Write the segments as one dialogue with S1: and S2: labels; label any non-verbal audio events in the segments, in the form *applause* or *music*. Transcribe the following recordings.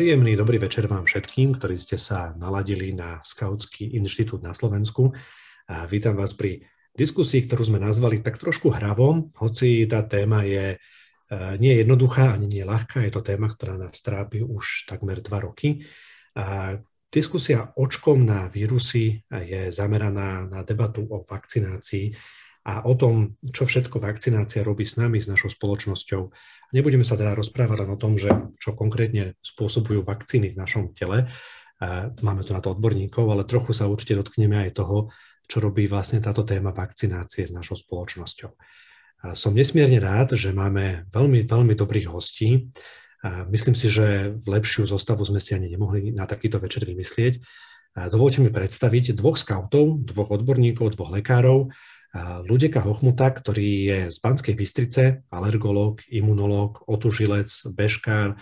S1: Príjemný dobrý večer vám všetkým, ktorí ste sa naladili na Skautský inštitút na Slovensku. A vítam vás pri diskusii, ktorú sme nazvali tak trošku hravo, hoci tá téma je e, nie jednoduchá ani nie ľahká, je to téma, ktorá nás trápi už takmer dva roky. A diskusia očkom na vírusy je zameraná na debatu o vakcinácii a o tom, čo všetko vakcinácia robí s nami, s našou spoločnosťou Nebudeme sa teda rozprávať len o tom, že čo konkrétne spôsobujú vakcíny v našom tele. Máme tu na to odborníkov, ale trochu sa určite dotkneme aj toho, čo robí vlastne táto téma vakcinácie s našou spoločnosťou. Som nesmierne rád, že máme veľmi, veľmi dobrých hostí. Myslím si, že v lepšiu zostavu sme si ani nemohli na takýto večer vymyslieť. Dovolte mi predstaviť dvoch skautov, dvoch odborníkov, dvoch lekárov, Ľudeka Hochmuta, ktorý je z Banskej Bystrice, alergológ, imunológ, otužilec, bežkár,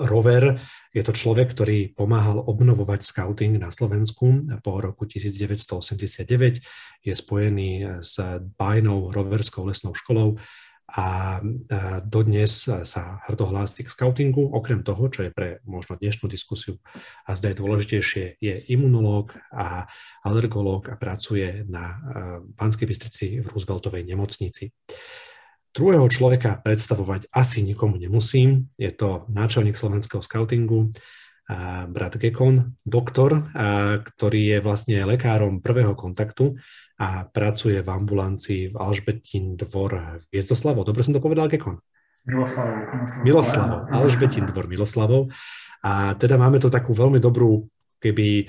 S1: rover. Je to človek, ktorý pomáhal obnovovať scouting na Slovensku po roku 1989. Je spojený s Bajnou roverskou lesnou školou a dodnes sa hrdo hlási k scoutingu. Okrem toho, čo je pre možno dnešnú diskusiu a zda je dôležitejšie, je imunológ a alergológ a pracuje na Banskej Bystrici v Rooseveltovej nemocnici. Druhého človeka predstavovať asi nikomu nemusím. Je to náčelník slovenského scoutingu, brat Gekon, doktor, ktorý je vlastne lekárom prvého kontaktu a pracuje v ambulancii v Alžbetín dvor Viezdoslavo. Dobre som to povedal, Gekon?
S2: Miloslavov.
S1: Miloslavov, Alžbetín dvor Miloslavov. A teda máme tu takú veľmi dobrú keby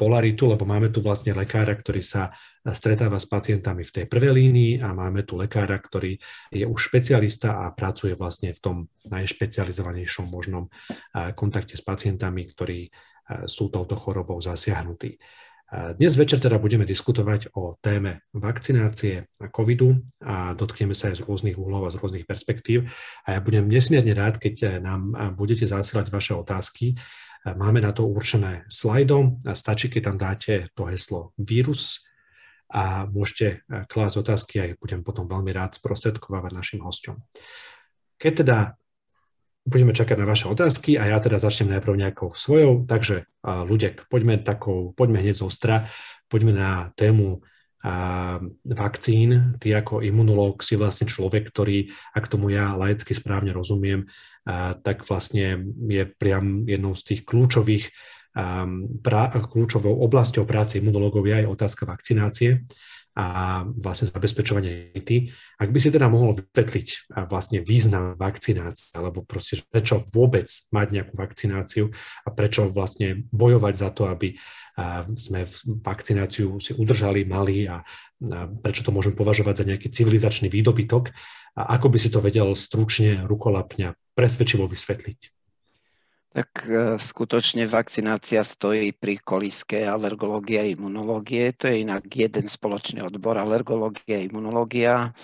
S1: polaritu, lebo máme tu vlastne lekára, ktorý sa stretáva s pacientami v tej prvej línii a máme tu lekára, ktorý je už špecialista a pracuje vlastne v tom najšpecializovanejšom možnom kontakte s pacientami, ktorí sú touto chorobou zasiahnutí. Dnes večer teda budeme diskutovať o téme vakcinácie a covidu a dotkneme sa aj z rôznych uhlov a z rôznych perspektív. A ja budem nesmierne rád, keď nám budete zasielať vaše otázky. Máme na to určené slajdo. Stačí, keď tam dáte to heslo vírus a môžete klásť otázky a ich budem potom veľmi rád sprostredkovávať našim hosťom. Keď teda budeme čakať na vaše otázky a ja teda začnem najprv nejakou svojou. Takže ľudia, poďme, takou, poďme hneď zo ostra, poďme na tému a, vakcín. Ty ako imunológ si vlastne človek, ktorý, ak tomu ja laicky správne rozumiem, a, tak vlastne je priam jednou z tých kľúčových pra, kľúčovou oblasťou práce imunológov je aj otázka vakcinácie a vlastne zabezpečovanie imunity. Ak by si teda mohol vysvetliť vlastne význam vakcinácie, alebo proste prečo vôbec mať nejakú vakcináciu a prečo vlastne bojovať za to, aby sme vakcináciu si udržali, mali a prečo to môžem považovať za nejaký civilizačný výdobytok a ako by si to vedel stručne, rukolapňa, presvedčivo vysvetliť.
S3: Tak e, skutočne vakcinácia stojí pri koliske alergológie a imunológie. To je inak jeden spoločný odbor, alergológia a imunológia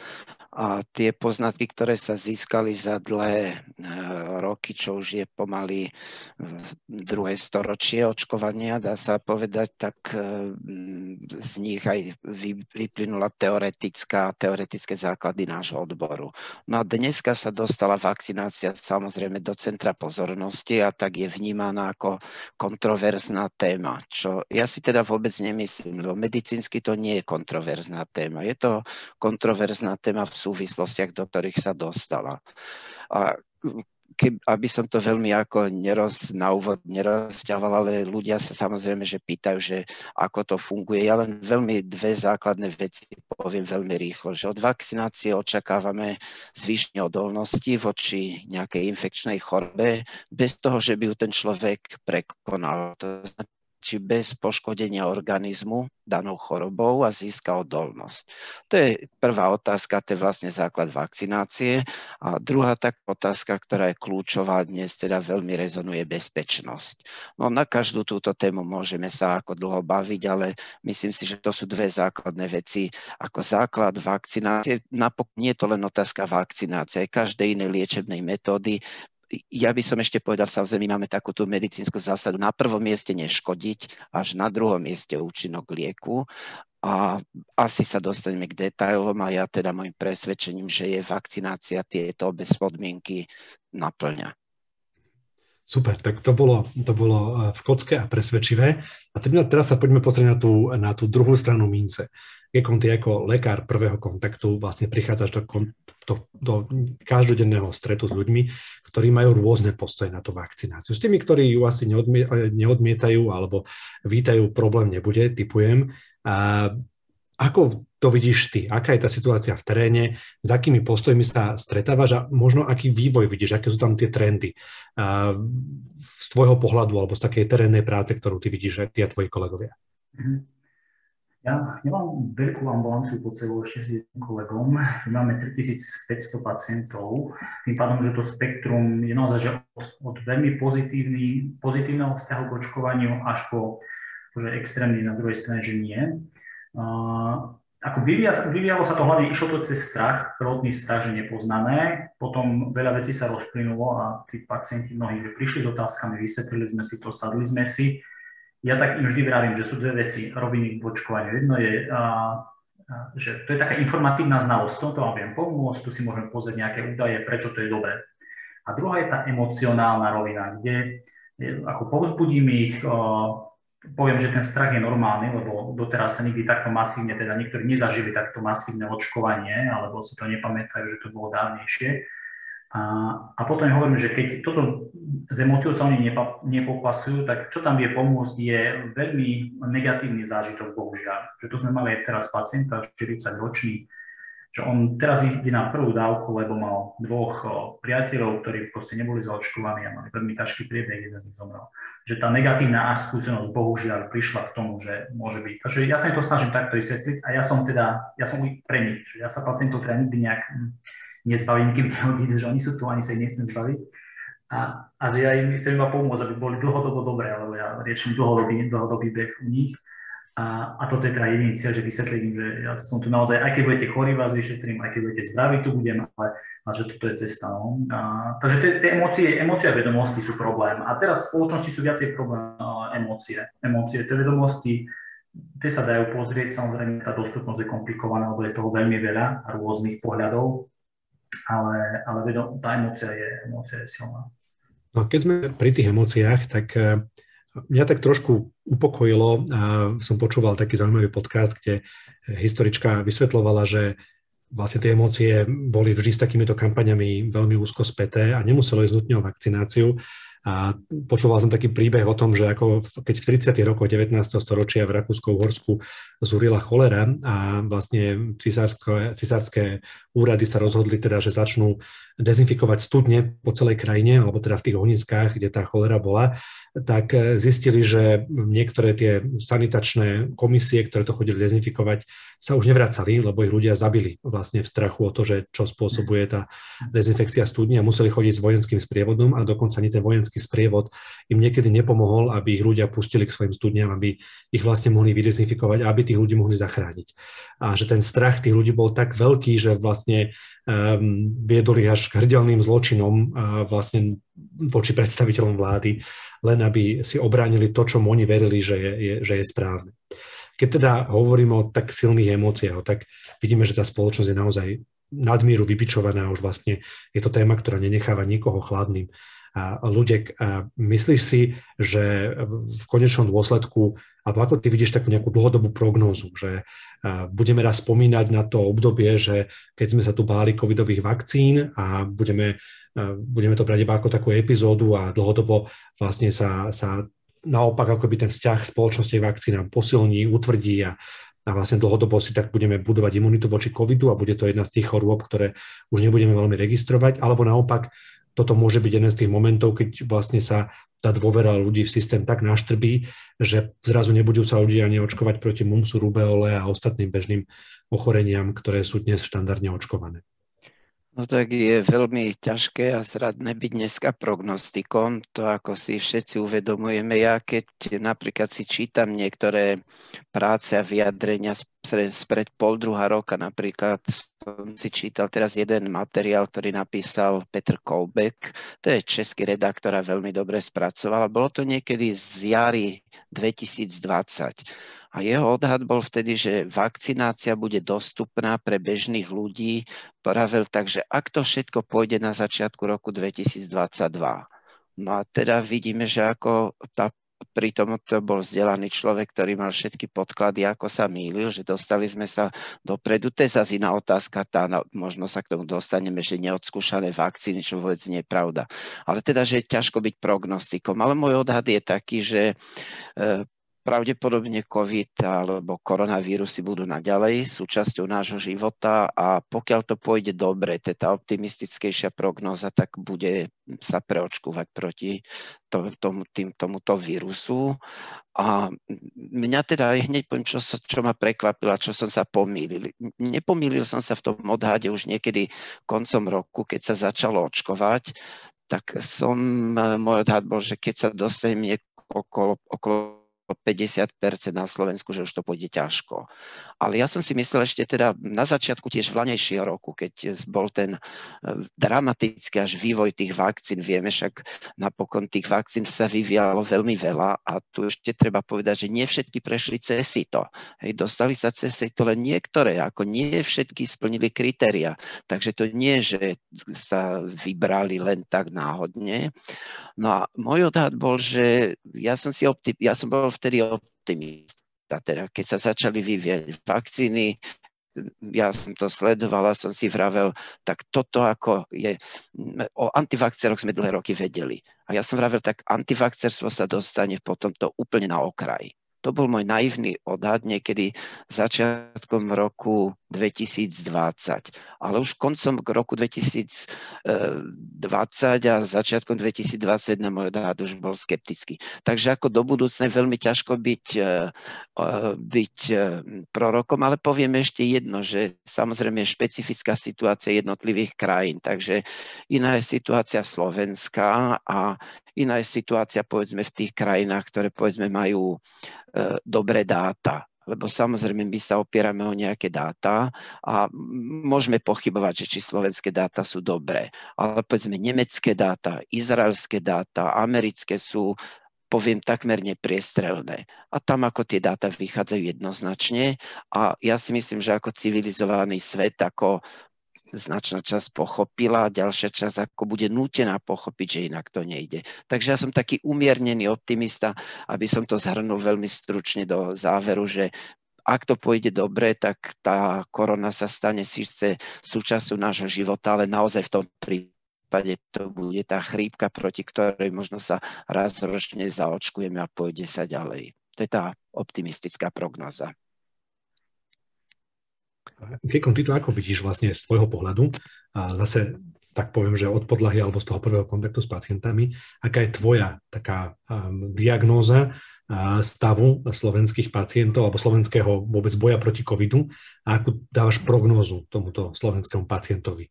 S3: a tie poznatky, ktoré sa získali za dlhé e, roky, čo už je pomaly e, druhé storočie očkovania, dá sa povedať, tak e, z nich aj vyplynula teoretická, teoretické základy nášho odboru. No a dneska sa dostala vakcinácia samozrejme do centra pozornosti a tak je vnímaná ako kontroverzná téma, čo ja si teda vôbec nemyslím, lebo medicínsky to nie je kontroverzná téma. Je to kontroverzná téma v súvislostiach, do ktorých sa dostala. A keb, aby som to veľmi ako neroz, na úvod nerozťahoval, ale ľudia sa samozrejme, že pýtajú, že ako to funguje. Ja len veľmi dve základné veci poviem veľmi rýchlo, že od vakcinácie očakávame zvýšenie odolnosti voči nejakej infekčnej chorobe, bez toho, že by ju ten človek prekonal. To či bez poškodenia organizmu danou chorobou a získa odolnosť. To je prvá otázka, to je vlastne základ vakcinácie. A druhá tak otázka, ktorá je kľúčová dnes, teda veľmi rezonuje bezpečnosť. No na každú túto tému môžeme sa ako dlho baviť, ale myslím si, že to sú dve základné veci. Ako základ vakcinácie, napokon nie je to len otázka vakcinácie, každej inej liečebnej metódy ja by som ešte povedal, samozrejme, my máme takú tú medicínsku zásadu, na prvom mieste neškodiť, až na druhom mieste účinok lieku. A asi sa dostaneme k detailom a ja teda môjim presvedčením, že je vakcinácia tieto obe podmienky naplňa.
S1: Super, tak to bolo, to bolo e, v kocke a presvedčivé. A teraz sa poďme pozrieť na tú, na tú druhú stranu mince. Gekon, ty ako lekár prvého kontaktu vlastne prichádzaš do, do, do každodenného stretu s ľuďmi, ktorí majú rôzne postoje na tú vakcináciu. S tými, ktorí ju asi neodmie, neodmietajú alebo vítajú, problém nebude, typujem. A ako to vidíš ty? Aká je tá situácia v teréne? S akými postojmi sa stretávaš a možno aký vývoj vidíš? Aké sú tam tie trendy z tvojho pohľadu alebo z takej terénnej práce, ktorú ty vidíš aj ty a tvoji kolegovia?
S2: Mhm. Ja nemám veľkú ambulanciu pod sebou ešte s jedným kolegom. My máme 3500 pacientov. Tým pádom, že to spektrum je naozaj že od, od veľmi pozitívneho vzťahu k očkovaniu až po že extrémny na druhej strane, že nie. Uh, ako vyvíja, vyvíjalo sa to hlavne, išlo to cez strach, prvotný strach, že nepoznané, potom veľa vecí sa rozplynulo a tí pacienti mnohí prišli s otázkami, vysvetlili sme si to, sadli sme si. Ja tak im vždy vravím, že sú dve veci roviny k očkovaniu. Jedno je, a, a, že to je taká informatívna znalosť, to vám viem pomôcť, tu si môžem pozrieť nejaké údaje, prečo to je dobré. A druhá je tá emocionálna rovina, kde ako povzbudím ich, poviem, že ten strach je normálny, lebo doteraz sa nikdy takto masívne, teda niektorí nezažili takto masívne očkovanie, alebo si to nepamätajú, že to bolo dávnejšie. A, a potom hovorím, že keď toto s emóciou sa oni nepa, nepopasujú, tak čo tam vie pomôcť je veľmi negatívny zážitok, bohužiaľ. Že to sme mali aj teraz pacienta, 40 ročný, že on teraz ide na prvú dávku, lebo mal dvoch priateľov, ktorí proste neboli zaočkovaní a mali veľmi ťažký priebeh, jeden z nich zomrel. Že tá negatívna skúsenosť bohužiaľ prišla k tomu, že môže byť. Takže ja sa im to snažím takto vysvetliť a ja som teda, ja som pre nich, že ja sa pacientov teda nikdy nejak nezbavím, kým neodíde, že oni sú tu, ani sa ich nechcem zbaviť. A, a že ja im chcem iba pomôcť, aby boli dlhodobo dobré, lebo ja riešim dlhodobý, dlhodobý beh u nich a, a toto je teda jediný cieľ, že vysvetlím, že ja som tu naozaj, aj keď budete chorí, vás vyšetrím, aj keď budete zdraví, tu budem, ale, ale že toto je cesta. No. A, takže tie emócie, emócie a vedomosti sú problém. A teraz v spoločnosti sú viacej problém emócie. Emócie, tie vedomosti, tie sa dajú pozrieť, samozrejme tá dostupnosť je komplikovaná, lebo je toho veľmi veľa a rôznych pohľadov, ale, ale vedom, tá emócia je, emócia je silná.
S1: No, keď sme pri tých emóciách, tak Mňa tak trošku upokojilo, a som počúval taký zaujímavý podcast, kde historička vysvetlovala, že vlastne tie emócie boli vždy s takýmito kampaňami veľmi úzko späté a nemuselo ísť nutne o vakcináciu. A počúval som taký príbeh o tom, že ako keď v 30. rokoch 19. storočia v Rakúsku-Uhorsku zúrila cholera a vlastne cisárske, cisárske úrady sa rozhodli teda, že začnú dezinfikovať studne po celej krajine, alebo teda v tých ohniskách, kde tá cholera bola, tak eh, zistili, že niektoré tie sanitačné komisie, ktoré to chodili dezinfikovať, sa už nevracali, lebo ich ľudia zabili vlastne v strachu o to, že čo spôsobuje tá dezinfekcia studní a museli chodiť s vojenským sprievodom a dokonca ani ten vojenský sprievod im niekedy nepomohol, aby ich ľudia pustili k svojim studniam, aby ich vlastne mohli vydezinfikovať a aby tých ľudí mohli zachrániť. A že ten strach tých ľudí bol tak veľký, že vlastne um, viedol ich až k hrdelným zločinom uh, vlastne voči predstaviteľom vlády, len aby si obránili to, čo oni verili, že je, je, že je správne. Keď teda hovoríme o tak silných emóciách, tak vidíme, že tá spoločnosť je naozaj nadmíru vybičovaná, už vlastne je to téma, ktorá nenecháva nikoho chladným. A myslíš si, že v konečnom dôsledku, alebo ako ty vidíš takú nejakú dlhodobú prognózu, že budeme raz spomínať na to obdobie, že keď sme sa tu báli covidových vakcín a budeme, budeme to brať iba ako takú epizódu a dlhodobo vlastne sa, sa naopak ako by ten vzťah spoločnosti k vakcínám posilní, utvrdí a, a vlastne dlhodobo si tak budeme budovať imunitu voči covidu a bude to jedna z tých chorôb, ktoré už nebudeme veľmi registrovať, alebo naopak toto môže byť jeden z tých momentov, keď vlastne sa tá dôvera ľudí v systém tak naštrbí, že zrazu nebudú sa ľudia ani očkovať proti mumsu, rubeole a ostatným bežným ochoreniam, ktoré sú dnes štandardne očkované.
S3: No tak je veľmi ťažké a zradné byť dneska prognostikom, to ako si všetci uvedomujeme. Ja keď napríklad si čítam niektoré práce a vyjadrenia spred pol druhá roka, napríklad som si čítal teraz jeden materiál, ktorý napísal Petr Koubek, to je český redaktor a veľmi dobre spracoval. Bolo to niekedy z jary 2020 a jeho odhad bol vtedy, že vakcinácia bude dostupná pre bežných ľudí. Pravil tak, že ak to všetko pôjde na začiatku roku 2022. No a teda vidíme, že ako tá pritom to bol vzdelaný človek, ktorý mal všetky podklady, ako sa mýlil, že dostali sme sa dopredu. To je zase iná otázka, tá, možno sa k tomu dostaneme, že neodskúšané vakcíny, čo vôbec nie je pravda. Ale teda, že je ťažko byť prognostikom. Ale môj odhad je taký, že e, pravdepodobne COVID alebo koronavírusy budú naďalej súčasťou nášho života a pokiaľ to pôjde dobre, to tá optimistickejšia prognoza, tak bude sa preočkúvať proti to, tomu, tým, tomuto vírusu. A mňa teda aj hneď poviem, čo, čo ma prekvapilo, čo som sa pomýlil. Nepomýlil som sa v tom odhade už niekedy koncom roku, keď sa začalo očkovať, tak som, môj odhad bol, že keď sa dostanem okolo, okolo 50% na Slovensku, že už to pôjde ťažko. Ale ja som si myslel ešte teda na začiatku tiež vlanejšieho roku, keď bol ten e, dramatický až vývoj tých vakcín, vieme však napokon tých vakcín sa vyvíjalo veľmi veľa a tu ešte treba povedať, že nie všetky prešli cez to. Hej, dostali sa cez to len niektoré, ako nie všetky splnili kritéria. Takže to nie, že sa vybrali len tak náhodne. No a môj odhad bol, že ja som si optim, ja som bol v vtedy optimista. Teda, keď sa začali vyvieť vakcíny, ja som to sledovala, som si vravel, tak toto ako je, o antivakceroch sme dlhé roky vedeli. A ja som vravel, tak antivakcerstvo sa dostane potom to úplne na okraj. To bol môj naivný odhad niekedy začiatkom roku 2020. Ale už koncom roku 2020 a začiatkom 2021 môj odhad už bol skeptický. Takže ako do budúcna je veľmi ťažko byť, e, byť e, prorokom, ale poviem ešte jedno, že samozrejme je špecifická situácia jednotlivých krajín. Takže iná je situácia Slovenska a iná je situácia povedzme v tých krajinách, ktoré povedzme majú E, dobré dáta lebo samozrejme my sa opierame o nejaké dáta a môžeme pochybovať, že či slovenské dáta sú dobré. Ale povedzme nemecké dáta, izraelské dáta, americké sú poviem takmer nepriestrelné. A tam ako tie dáta vychádzajú jednoznačne a ja si myslím, že ako civilizovaný svet, ako značná časť pochopila, ďalšia časť ako bude nútená pochopiť, že inak to nejde. Takže ja som taký umiernený optimista, aby som to zhrnul veľmi stručne do záveru, že ak to pôjde dobre, tak tá korona sa stane síce súčasťou nášho života, ale naozaj v tom prípade to bude tá chrípka, proti ktorej možno sa raz ročne zaočkujeme a pôjde sa ďalej. To je tá optimistická prognoza.
S1: Kekon, ty to ako vidíš vlastne z tvojho pohľadu? A zase tak poviem, že od podlahy alebo z toho prvého kontaktu s pacientami, aká je tvoja taká um, diagnóza uh, stavu slovenských pacientov alebo slovenského vôbec boja proti covidu a akú dávaš prognózu tomuto slovenskému pacientovi?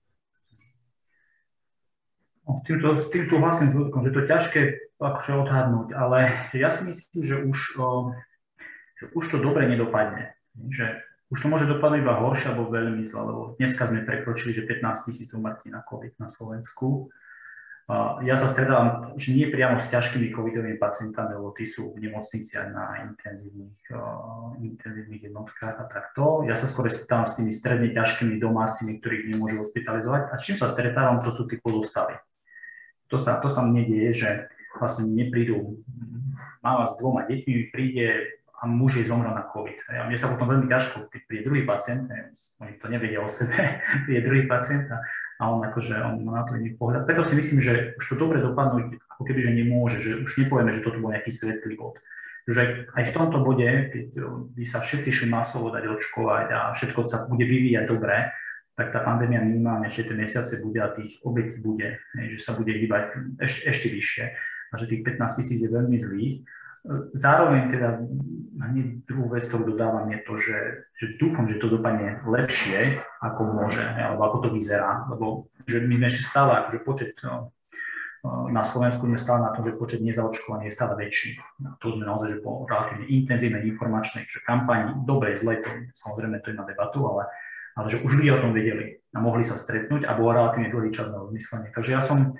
S2: No, týmto, s tým súhlasím, že to ťažké akože odhadnúť, ale ja si myslím, že už, že už to dobre nedopadne. Že už to môže dopadnúť iba horšie alebo veľmi zle, lebo dneska sme prekročili, že 15 tisíc umrtí na COVID na Slovensku. Ja sa stredávam, že nie priamo s ťažkými covidovými pacientami, lebo tí sú v nemocniciach na intenzívnych, intenzívnych jednotkách a takto. Ja sa skôr stretávam s tými stredne ťažkými domácimi, ktorých nemôžu hospitalizovať. A čím sa stretávam, to sú tí pozostali. To sa, to sa mne deje, že vlastne neprídu mama s dvoma deťmi, príde a muž jej zomrel na COVID. A mne sa potom veľmi ťažko, keď príde druhý pacient, oni to nevedia o sebe, *laughs* príde druhý pacient a, a on akože, on má na to iný pohľad. Preto si myslím, že už to dobre dopadnúť, ako keby, že nemôže, že už nepovieme, že toto bol nejaký svetlý bod. Že aj v tomto bode, keď by sa všetci šli masovo dať očkovať a všetko sa bude vyvíjať dobre, tak tá pandémia minimálne ešte tie mesiace bude a tých obetí bude, že sa bude hýbať ešte, ešte vyššie a že tých 15 tisíc je veľmi zlých Zároveň teda hneď druhú vec, ktorú dodávam, je to, že, že dúfam, že to dopadne lepšie, ako môže, alebo ako to vyzerá, lebo že my sme ešte stále, akože počet no, na Slovensku sme stále na tom, že počet nezaočkovaných je stále väčší. A to sme naozaj že po relatívne intenzívnej informačnej že kampani, dobre, zle, to samozrejme to je na debatu, ale, ale že už ľudia o tom vedeli a mohli sa stretnúť a bolo relatívne dlhý čas na rozmyslenie. Takže ja som,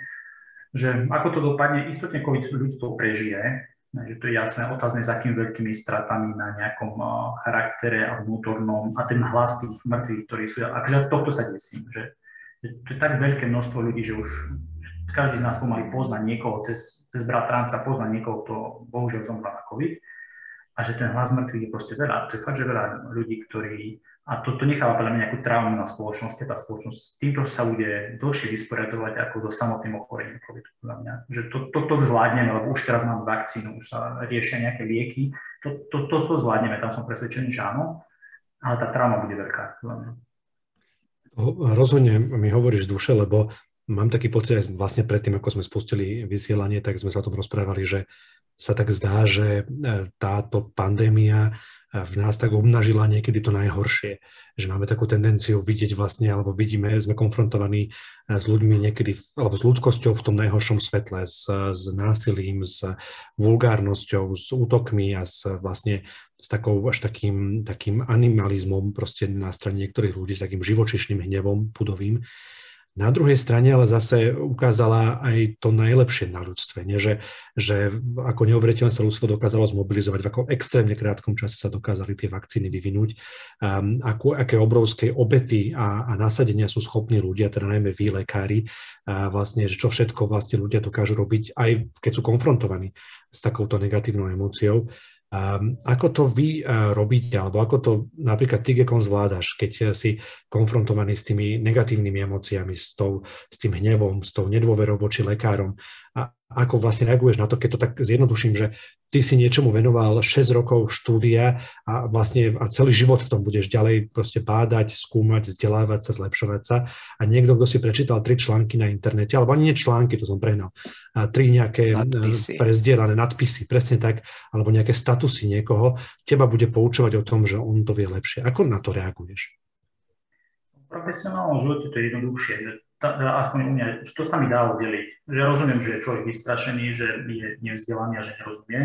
S2: že ako to dopadne, istotne COVID ľudstvo prežije, že to je jasné, otázne s akými veľkými stratami na nejakom charaktere a vnútornom a ten hlas tých mŕtvych, ktorí sú, akože tohto sa desím, že, že to je tak veľké množstvo ľudí, že už každý z nás pomaly pozná niekoho cez, cez bratranca, pozná niekoho, kto bohužiaľ zomrel na COVID a že ten hlas mŕtvych je proste veľa. To je fakt, že veľa ľudí, ktorí a to, to necháva podľa mňa nejakú traumu na spoločnosti. Tá spoločnosť s týmto sa bude dlhšie vysporiadovať ako do samotným ochorením COVID. Podľa mňa. Že to, to, to zvládneme, lebo už teraz máme vakcínu, už sa riešia nejaké lieky. To, to, to, to zvládneme, tam som presvedčený, že áno, ale tá trauma bude veľká. Podľa mňa.
S1: Rozhodne mi hovoríš duše, lebo mám taký pocit, aj vlastne predtým, ako sme spustili vysielanie, tak sme sa o tom rozprávali, že sa tak zdá, že e, táto pandémia v nás tak obnažila niekedy to najhoršie, že máme takú tendenciu vidieť vlastne, alebo vidíme, sme konfrontovaní eh, s ľuďmi niekedy, alebo s ľudskosťou v tom najhoršom svetle, s, s násilím, s vulgárnosťou, s útokmi a s vlastne s takou až takým, takým animalizmom proste na strane niektorých ľudí, s takým živočišným hnevom pudovým. Na druhej strane ale zase ukázala aj to najlepšie na ľudstve, nie? Že, že ako neuveriteľne sa ľudstvo dokázalo zmobilizovať, v ako extrémne krátkom čase sa dokázali tie vakcíny vyvinúť, um, ako, aké obrovské obety a, a nasadenia sú schopní ľudia, teda najmä vy, lekári, a vlastne, že čo všetko vlastne ľudia dokážu robiť, aj keď sú konfrontovaní s takouto negatívnou emóciou. Um, ako to vy uh, robíte, alebo ako to napríklad ty, Gekon, zvládaš, keď si konfrontovaný s tými negatívnymi emóciami, s, tou, s tým hnevom, s tou nedôverou voči lekárom ako vlastne reaguješ na to, keď to tak zjednoduším, že ty si niečomu venoval 6 rokov štúdia a vlastne a celý život v tom budeš ďalej proste bádať, skúmať, vzdelávať sa, zlepšovať sa a niekto, kto si prečítal tri články na internete, alebo ani nie články, to som prehnal, a tri nejaké e, nadpisy. prezdielané nadpisy, presne tak, alebo nejaké statusy niekoho, teba bude poučovať o tom, že on to vie lepšie. Ako na to reaguješ?
S2: V profesionálnom živote to je jednoduchšie, že aspoň u mňa, to sa mi dá oddeliť. Že rozumiem, že je človek vystrašený, že je nevzdelaný a že nerozumie.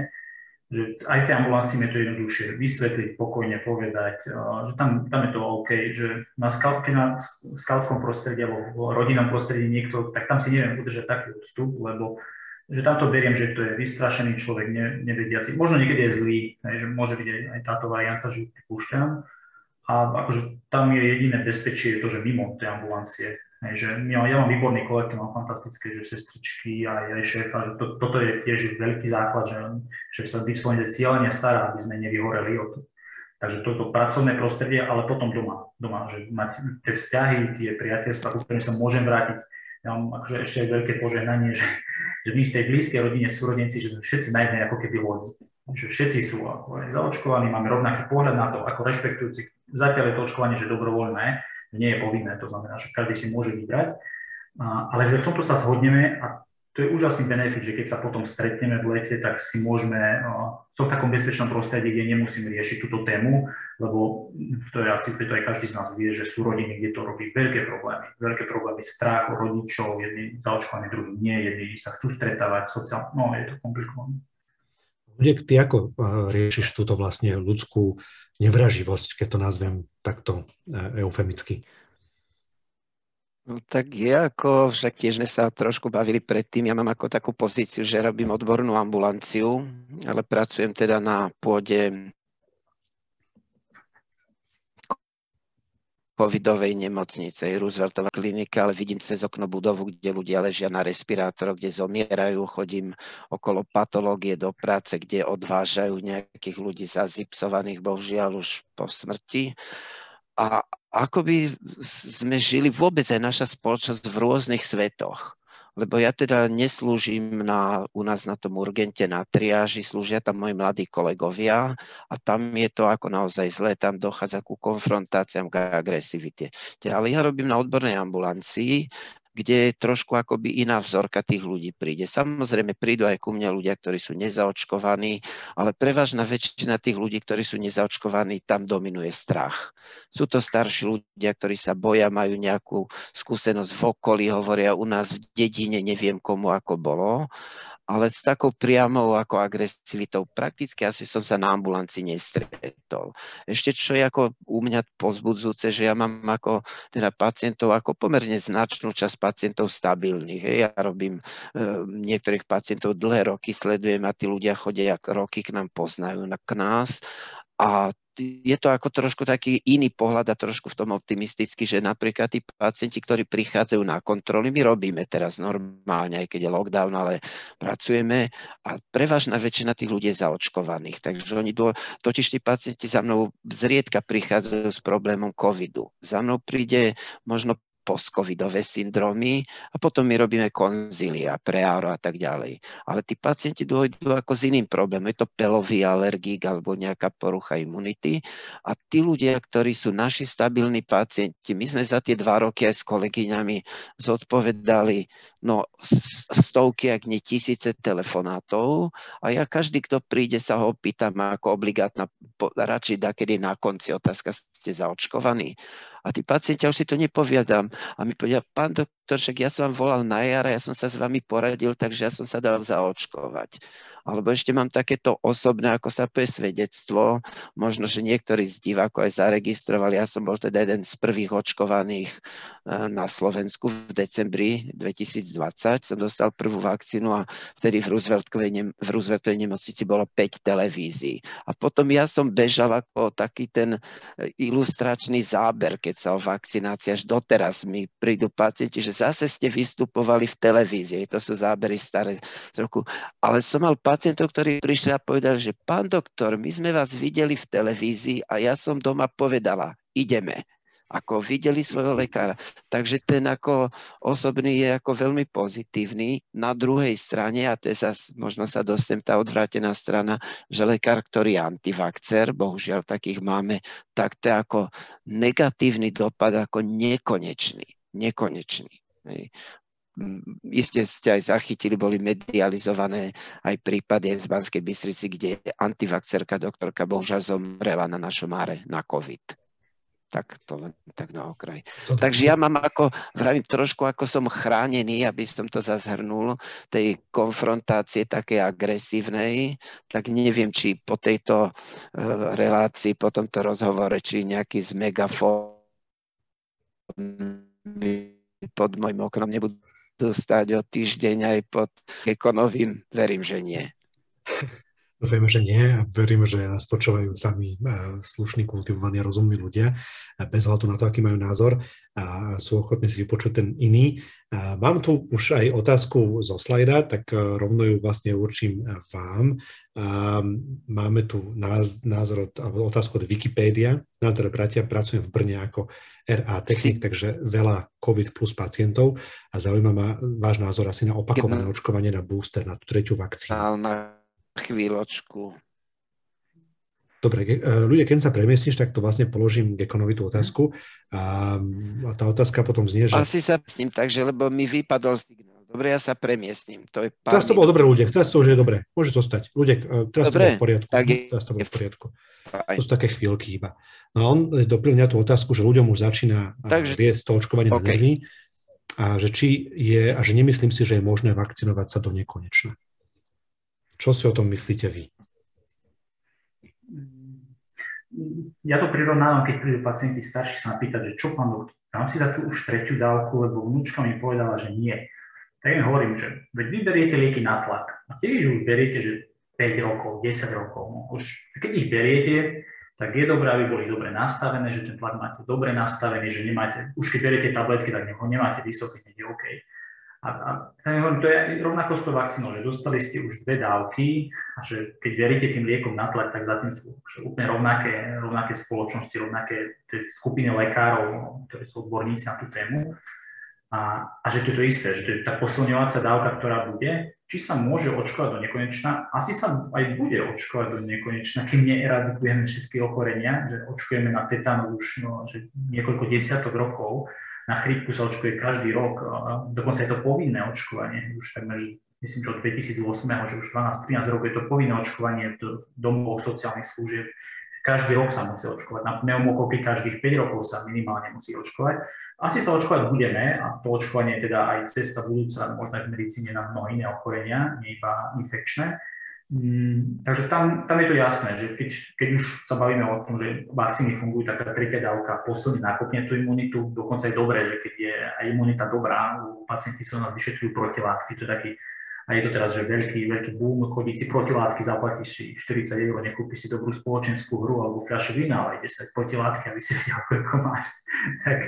S2: Že aj v tej ambulancii je to jednoduchšie vysvetliť, pokojne povedať, že tam, tam je to OK, že na, scoutskom prostredí alebo v rodinnom prostredí niekto, tak tam si neviem udržať taký odstup, lebo že tam to beriem, že to je vystrašený človek, ne, nevediaci. Možno niekedy je zlý, že môže byť aj, aj táto varianta, že púšťam. A akože tam je jediné bezpečie to, že mimo tej ambulancie Hej, že ja, ja mám výborný kolektív, mám fantastické že sestričky aj, aj šéfa, že to, toto je tiež veľký základ, že, že sa vyslovene cieľene stará, aby sme nevyhoreli od Takže toto pracovné prostredie, ale potom doma, doma že mať tie vzťahy, tie priateľstva, ku ktorým sa môžem vrátiť. Ja mám akože ešte aj veľké požehnanie, že, že my v tej blízkej rodine súrodenci, že všetci najmä ako keby lodi. Že všetci sú ako zaočkovaní, máme rovnaký pohľad na to, ako rešpektujúci. Zatiaľ je to očkovanie, že dobrovoľné, nie je povinné, to znamená, že každý si môže vybrať. Ale že v tomto sa zhodneme a to je úžasný benefit, že keď sa potom stretneme v lete, tak si môžeme, som v takom bezpečnom prostredí, kde nemusím riešiť túto tému, lebo to je asi, preto aj každý z nás vie, že sú rodiny, kde to robí veľké problémy. Veľké problémy, strach rodičov, jedni zaočkovaní, druhí nie, jedni sa chcú stretávať, sociálne, no je to komplikované.
S1: Ty ako riešiš túto vlastne ľudskú nevraživosť, keď to nazvem takto e, eufemicky?
S3: No, tak je ako, však tiež sme sa trošku bavili predtým, ja mám ako takú pozíciu, že robím odbornú ambulanciu, ale pracujem teda na pôde covidovej nemocnice, Rooseveltová klinika, ale vidím cez okno budovu, kde ľudia ležia na respirátoroch, kde zomierajú, chodím okolo patológie do práce, kde odvážajú nejakých ľudí zazipsovaných, bohužiaľ už po smrti. A ako by sme žili vôbec aj naša spoločnosť v rôznych svetoch lebo ja teda neslúžim na, u nás na tom urgente na triáži, slúžia tam moji mladí kolegovia a tam je to ako naozaj zlé, tam dochádza ku konfrontáciám, k agresivite. Ale ja robím na odbornej ambulancii, kde trošku akoby iná vzorka tých ľudí príde. Samozrejme, prídu aj ku mne ľudia, ktorí sú nezaočkovaní, ale prevažná väčšina tých ľudí, ktorí sú nezaočkovaní, tam dominuje strach. Sú to starší ľudia, ktorí sa boja, majú nejakú skúsenosť v okolí, hovoria u nás v dedine, neviem komu ako bolo ale s takou priamou ako agresivitou prakticky asi som sa na ambulanci nestretol. Ešte čo je ako u mňa pozbudzujúce, že ja mám ako teda pacientov, ako pomerne značnú časť pacientov stabilných. Ja robím e, niektorých pacientov dlhé roky, sledujem a tí ľudia chodia roky k nám, poznajú na, k nás a je to ako trošku taký iný pohľad a trošku v tom optimistický, že napríklad tí pacienti, ktorí prichádzajú na kontroly, my robíme teraz normálne, aj keď je lockdown, ale pracujeme a prevažná väčšina tých ľudí je zaočkovaných. Takže oni do, totiž tí pacienti za mnou zriedka prichádzajú s problémom covidu. Za mnou príde možno postcovidové syndromy a potom my robíme konzília, preáro a tak ďalej. Ale tí pacienti dôjdu ako s iným problémom. Je to pelový alergík alebo nejaká porucha imunity a tí ľudia, ktorí sú naši stabilní pacienti, my sme za tie dva roky aj s kolegyňami zodpovedali no, stovky, ak nie tisíce telefonátov a ja každý, kto príde, sa ho pýtam ako obligátna, radšej da kedy na konci otázka, ste zaočkovaní. A tí pacienti, ja už si to nepoviadam. A mi povedia, pán doktor, však ja som vám volal na jara, ja som sa s vami poradil, takže ja som sa dal zaočkovať. Alebo ešte mám takéto osobné, ako sa povie svedectvo, možno, že niektorí z divákov aj zaregistrovali. Ja som bol teda jeden z prvých očkovaných eh, na Slovensku v decembri 2020. Som dostal prvú vakcínu a vtedy v Rooseveltovej, v Rooseveltovej nemocnici bolo 5 televízií. A potom ja som bežal ako taký ten eh, ilustračný záber, keď sa o vakcinácii až doteraz mi prídu pacienti, že zase ste vystupovali v televízii. To sú zábery staré roku. Ale som mal pacientov, ktorí prišli a povedali, že pán doktor, my sme vás videli v televízii a ja som doma povedala, ideme ako videli svojho lekára. Takže ten ako osobný je ako veľmi pozitívny. Na druhej strane, a to je sa, možno sa dostanem tá odvrátená strana, že lekár, ktorý je antivakcer, bohužiaľ takých máme, tak to je ako negatívny dopad ako nekonečný. Nekonečný. Hej. Mm, iste ste aj zachytili, boli medializované aj prípady z Banskej Bystrici, kde antivakcerka doktorka bohužiaľ zomrela na našom áre na COVID. Tak to len tak na okraj. Takže ja mám ako, vravím, trošku ako som chránený, aby som to zazhrnul, tej konfrontácie také agresívnej, tak neviem, či po tejto uh, relácii, po tomto rozhovore, či nejaký z megafón pod môjim oknom nebudú dostať o týždeň aj pod ekonovým? Verím, že nie. *laughs*
S1: Dúfajme, že nie a veríme, že nás počúvajú sami eh, slušní, kultivovaní rozumní ľudia, bez hľadu na to, aký majú názor a sú ochotní si vypočuť ten iný. Mám tu už aj otázku zo slajda, tak eh, rovno ju vlastne určím vám. Máme tu názor, alebo otázku od Wikipédia. Názor bratia, pracujem v Brne ako RA technik, takže veľa COVID plus pacientov a zaujíma ma váš názor asi na opakované očkovanie na booster, na tú tretiu vakcínu.
S3: Na chvíľočku.
S1: Dobre, e, ľudia, keď sa premiestniš, tak to vlastne položím Gekonovi tú otázku. A, a tá otázka potom znie, že...
S3: Asi sa s ním takže, lebo mi vypadol signál. Dobre, ja sa premiestním. To je
S1: pár teraz to bolo dobre, ľudia. Teraz to už je dobre. Môže zostať. Ľudia, e, teraz dobre, to bolo v poriadku. Tak je, teraz to bolo v poriadku. To sú také chvíľky iba. No a on doplňa tú otázku, že ľuďom už začína Takže, viesť to očkovanie okay. na nervy a že či je, a že nemyslím si, že je možné vakcinovať sa do nekonečna. Čo si o tom myslíte vy?
S2: Ja to prirovnávam, keď prídu pacienti starší sa pýtať, že čo pán doktor, dám si dať už tretiu dávku, lebo vnúčka mi povedala, že nie. Tak im hovorím, že veď vy beriete lieky na tlak a tiež už beriete, že 5 rokov, 10 rokov. No už keď ich beriete, tak je dobré, aby boli dobre nastavené, že ten tlak máte dobre nastavený, že nemáte, už keď beriete tabletky, tak ho nemáte vysoký, nie je OK. A, a to je rovnako s tou vakcínou, že dostali ste už dve dávky a že keď veríte tým liekom na tlak, tak za tým sú úplne rovnaké, rovnaké spoločnosti, rovnaké skupiny lekárov, ktorí sú odborníci na tú tému. A, a že to je to isté, že to je tá posilňovacia dávka, ktorá bude, či sa môže očkovať do nekonečna, asi sa aj bude očkovať do nekonečna, kým neeradikujeme všetky ochorenia, že očkujeme na tetanus už no, že niekoľko desiatok rokov, na chrípku sa očkuje každý rok, dokonca je to povinné očkovanie, už takmer, myslím, že od 2008, že už 12-13 rokov je to povinné očkovanie v domovoch sociálnych služieb. Každý rok sa musí očkovať. Na pneumokoky každých 5 rokov sa minimálne musí očkovať. Asi sa očkovať budeme a to očkovanie je teda aj cesta budúca, možno aj v medicíne na mnohé iné ochorenia, nie iba infekčné. Mm, takže tam, tam je to jasné, že keď, keď už sa bavíme o tom, že vakcíny fungujú, tak tá tretia dávka posilní, nakopne tú imunitu. Dokonca je dobré, že keď je aj imunita dobrá, u pacienti sa nás vyšetrujú protilátky, to je taký a je to teraz, že veľký, veľký boom, chodiť si protilátky, zaplatíš si 40 eur, nekúpiš si dobrú spoločenskú hru alebo fľašu vína, ale ide sa protilátky, aby si vedel, *laughs* koľko máš. tak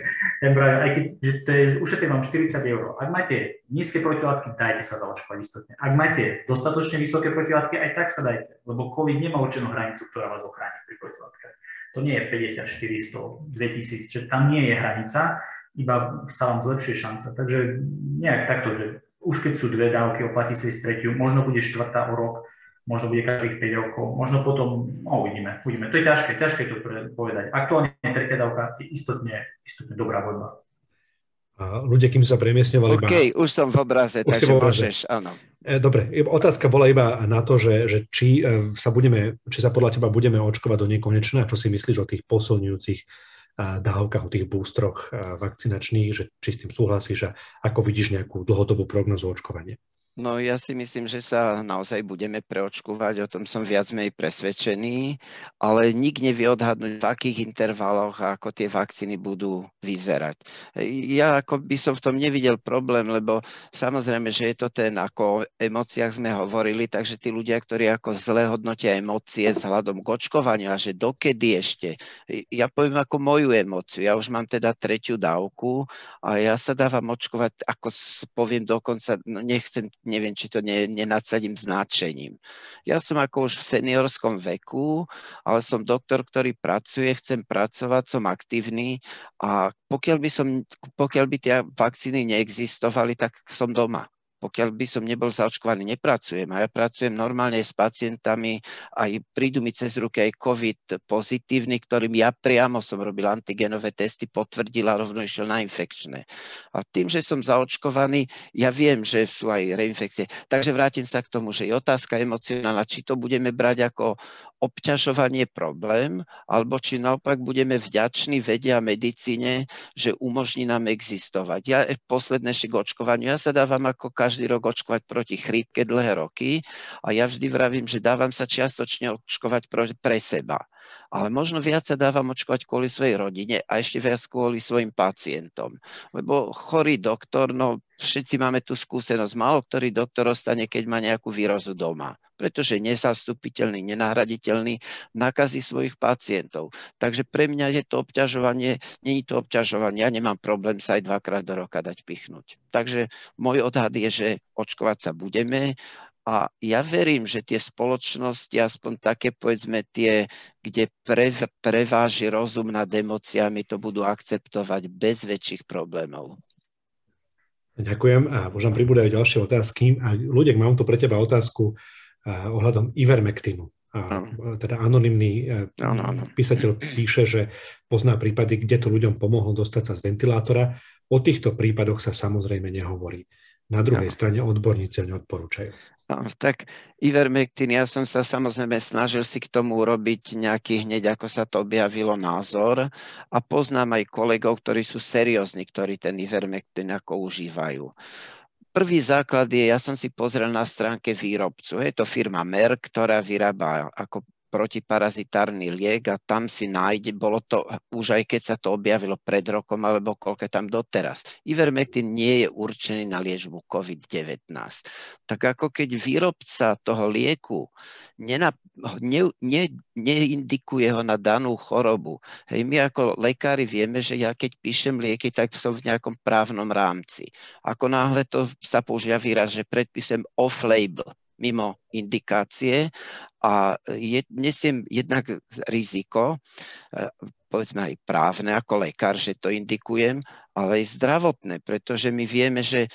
S2: ten práve, aj keď, že to je, ušetrím vám 40 eur. Ak máte nízke protilátky, dajte sa zaočkovať istotne. Ak máte dostatočne vysoké protilátky, aj tak sa dajte, lebo COVID nemá určenú hranicu, ktorá vás ochráni pri protilátkach. To nie je 50, 400, 2000, že tam nie je hranica, iba sa vám zlepšie šanca. Takže nejak takto, že už keď sú dve dávky, oplatí sa ísť tretiu, možno bude štvrtá o rok, možno bude každých 5 rokov, možno potom, no uvidíme, uvidíme. To je ťažké, ťažké to povedať. Aktuálne tretia dávka je istotne, istotne dobrá voľba.
S1: A ľudia, kým sa premiesňovali...
S3: OK, iba... už som v obraze, už takže v obraze. môžeš, áno.
S1: E, dobre, otázka bola iba na to, že, že či e, sa budeme, či sa podľa teba budeme očkovať do nekonečna, čo si myslíš o tých posilňujúcich dávkach, o tých boostroch vakcinačných, že či s tým súhlasíš a ako vidíš nejakú dlhodobú prognozu očkovania.
S3: No ja si myslím, že sa naozaj budeme preočkovať, o tom som viac menej presvedčený, ale nik nevie odhadnúť, v akých intervaloch ako tie vakcíny budú vyzerať. Ja ako by som v tom nevidel problém, lebo samozrejme, že je to ten, ako o emóciách sme hovorili, takže tí ľudia, ktorí ako zle hodnotia emócie vzhľadom k očkovaniu a že dokedy ešte, ja poviem ako moju emóciu, ja už mám teda tretiu dávku a ja sa dávam očkovať, ako poviem dokonca, no nechcem neviem, či to ne, nenadsadím značením. Ja som ako už v seniorskom veku, ale som doktor, ktorý pracuje, chcem pracovať, som aktívny a pokiaľ by, som, pokiaľ by tie vakcíny neexistovali, tak som doma pokiaľ by som nebol zaočkovaný, nepracujem. A ja pracujem normálne s pacientami, aj prídu mi cez ruky aj COVID pozitívny, ktorým ja priamo som robil antigenové testy, potvrdil a rovno išiel na infekčné. A tým, že som zaočkovaný, ja viem, že sú aj reinfekcie. Takže vrátim sa k tomu, že je otázka emocionálna, či to budeme brať ako obťažovanie problém, alebo či naopak budeme vďační vede a medicíne, že umožní nám existovať. Ja posledné k očkovaniu, ja sa dávam ako každý rok očkovať proti chrípke dlhé roky a ja vždy vravím, že dávam sa čiastočne očkovať pre seba ale možno viac sa dávam očkovať kvôli svojej rodine a ešte viac kvôli svojim pacientom. Lebo chorý doktor, no všetci máme tú skúsenosť, málo ktorý doktor ostane, keď má nejakú výrozu doma pretože nezastupiteľný, nenahraditeľný, nakazí svojich pacientov. Takže pre mňa je to obťažovanie, není to obťažovanie, ja nemám problém sa aj dvakrát do roka dať pichnúť. Takže môj odhad je, že očkovať sa budeme a ja verím, že tie spoločnosti, aspoň také povedzme tie, kde pre, preváži rozum nad emóciami, to budú akceptovať bez väčších problémov.
S1: Ďakujem a možno pribúdajú ďalšie otázky. A ľudia, mám tu pre teba otázku ohľadom Ivermectinu. A, teda anonimný uh, písateľ píše, že pozná prípady, kde to ľuďom pomohlo dostať sa z ventilátora. O týchto prípadoch sa samozrejme nehovorí. Na druhej ano. strane odborníci ho neodporúčajú.
S3: No, tak Ivermectin, ja som sa samozrejme snažil si k tomu urobiť nejaký hneď, ako sa to objavilo názor a poznám aj kolegov, ktorí sú seriózni, ktorí ten Ivermectin ako užívajú. Prvý základ je, ja som si pozrel na stránke výrobcu. Je to firma Merck, ktorá vyrába ako protiparazitárny liek a tam si nájde, bolo to už aj keď sa to objavilo pred rokom alebo koľko tam doteraz. Ivermectin nie je určený na liečbu COVID-19. Tak ako keď výrobca toho lieku nena, ne, ne, neindikuje ho na danú chorobu. Hej, my ako lekári vieme, že ja keď píšem lieky, tak som v nejakom právnom rámci. Ako náhle to sa používa výraz, že predpísem off-label, mimo indikácie a je, nesiem jednak riziko, e, povedzme aj právne ako lekár, že to indikujem, ale aj zdravotné, pretože my vieme, že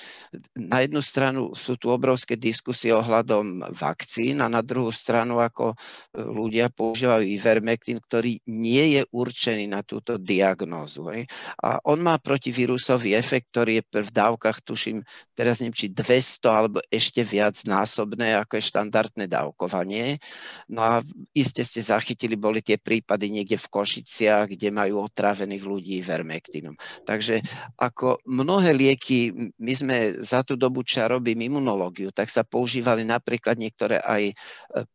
S3: na jednu stranu sú tu obrovské diskusie ohľadom vakcín a na druhú stranu ako e, ľudia používajú ivermectin, ktorý nie je určený na túto diagnózu. A on má protivírusový efekt, ktorý je v dávkach, tuším, teraz neviem, či 200 alebo ešte viac násobné, ako je štandardné dávkovanie. No a iste ste zachytili, boli tie prípady niekde v Košiciach, kde majú otrávených ľudí ivermectinom. Takže ako mnohé lieky, my sme za tú dobu, čo robím imunológiu, tak sa používali napríklad niektoré aj e,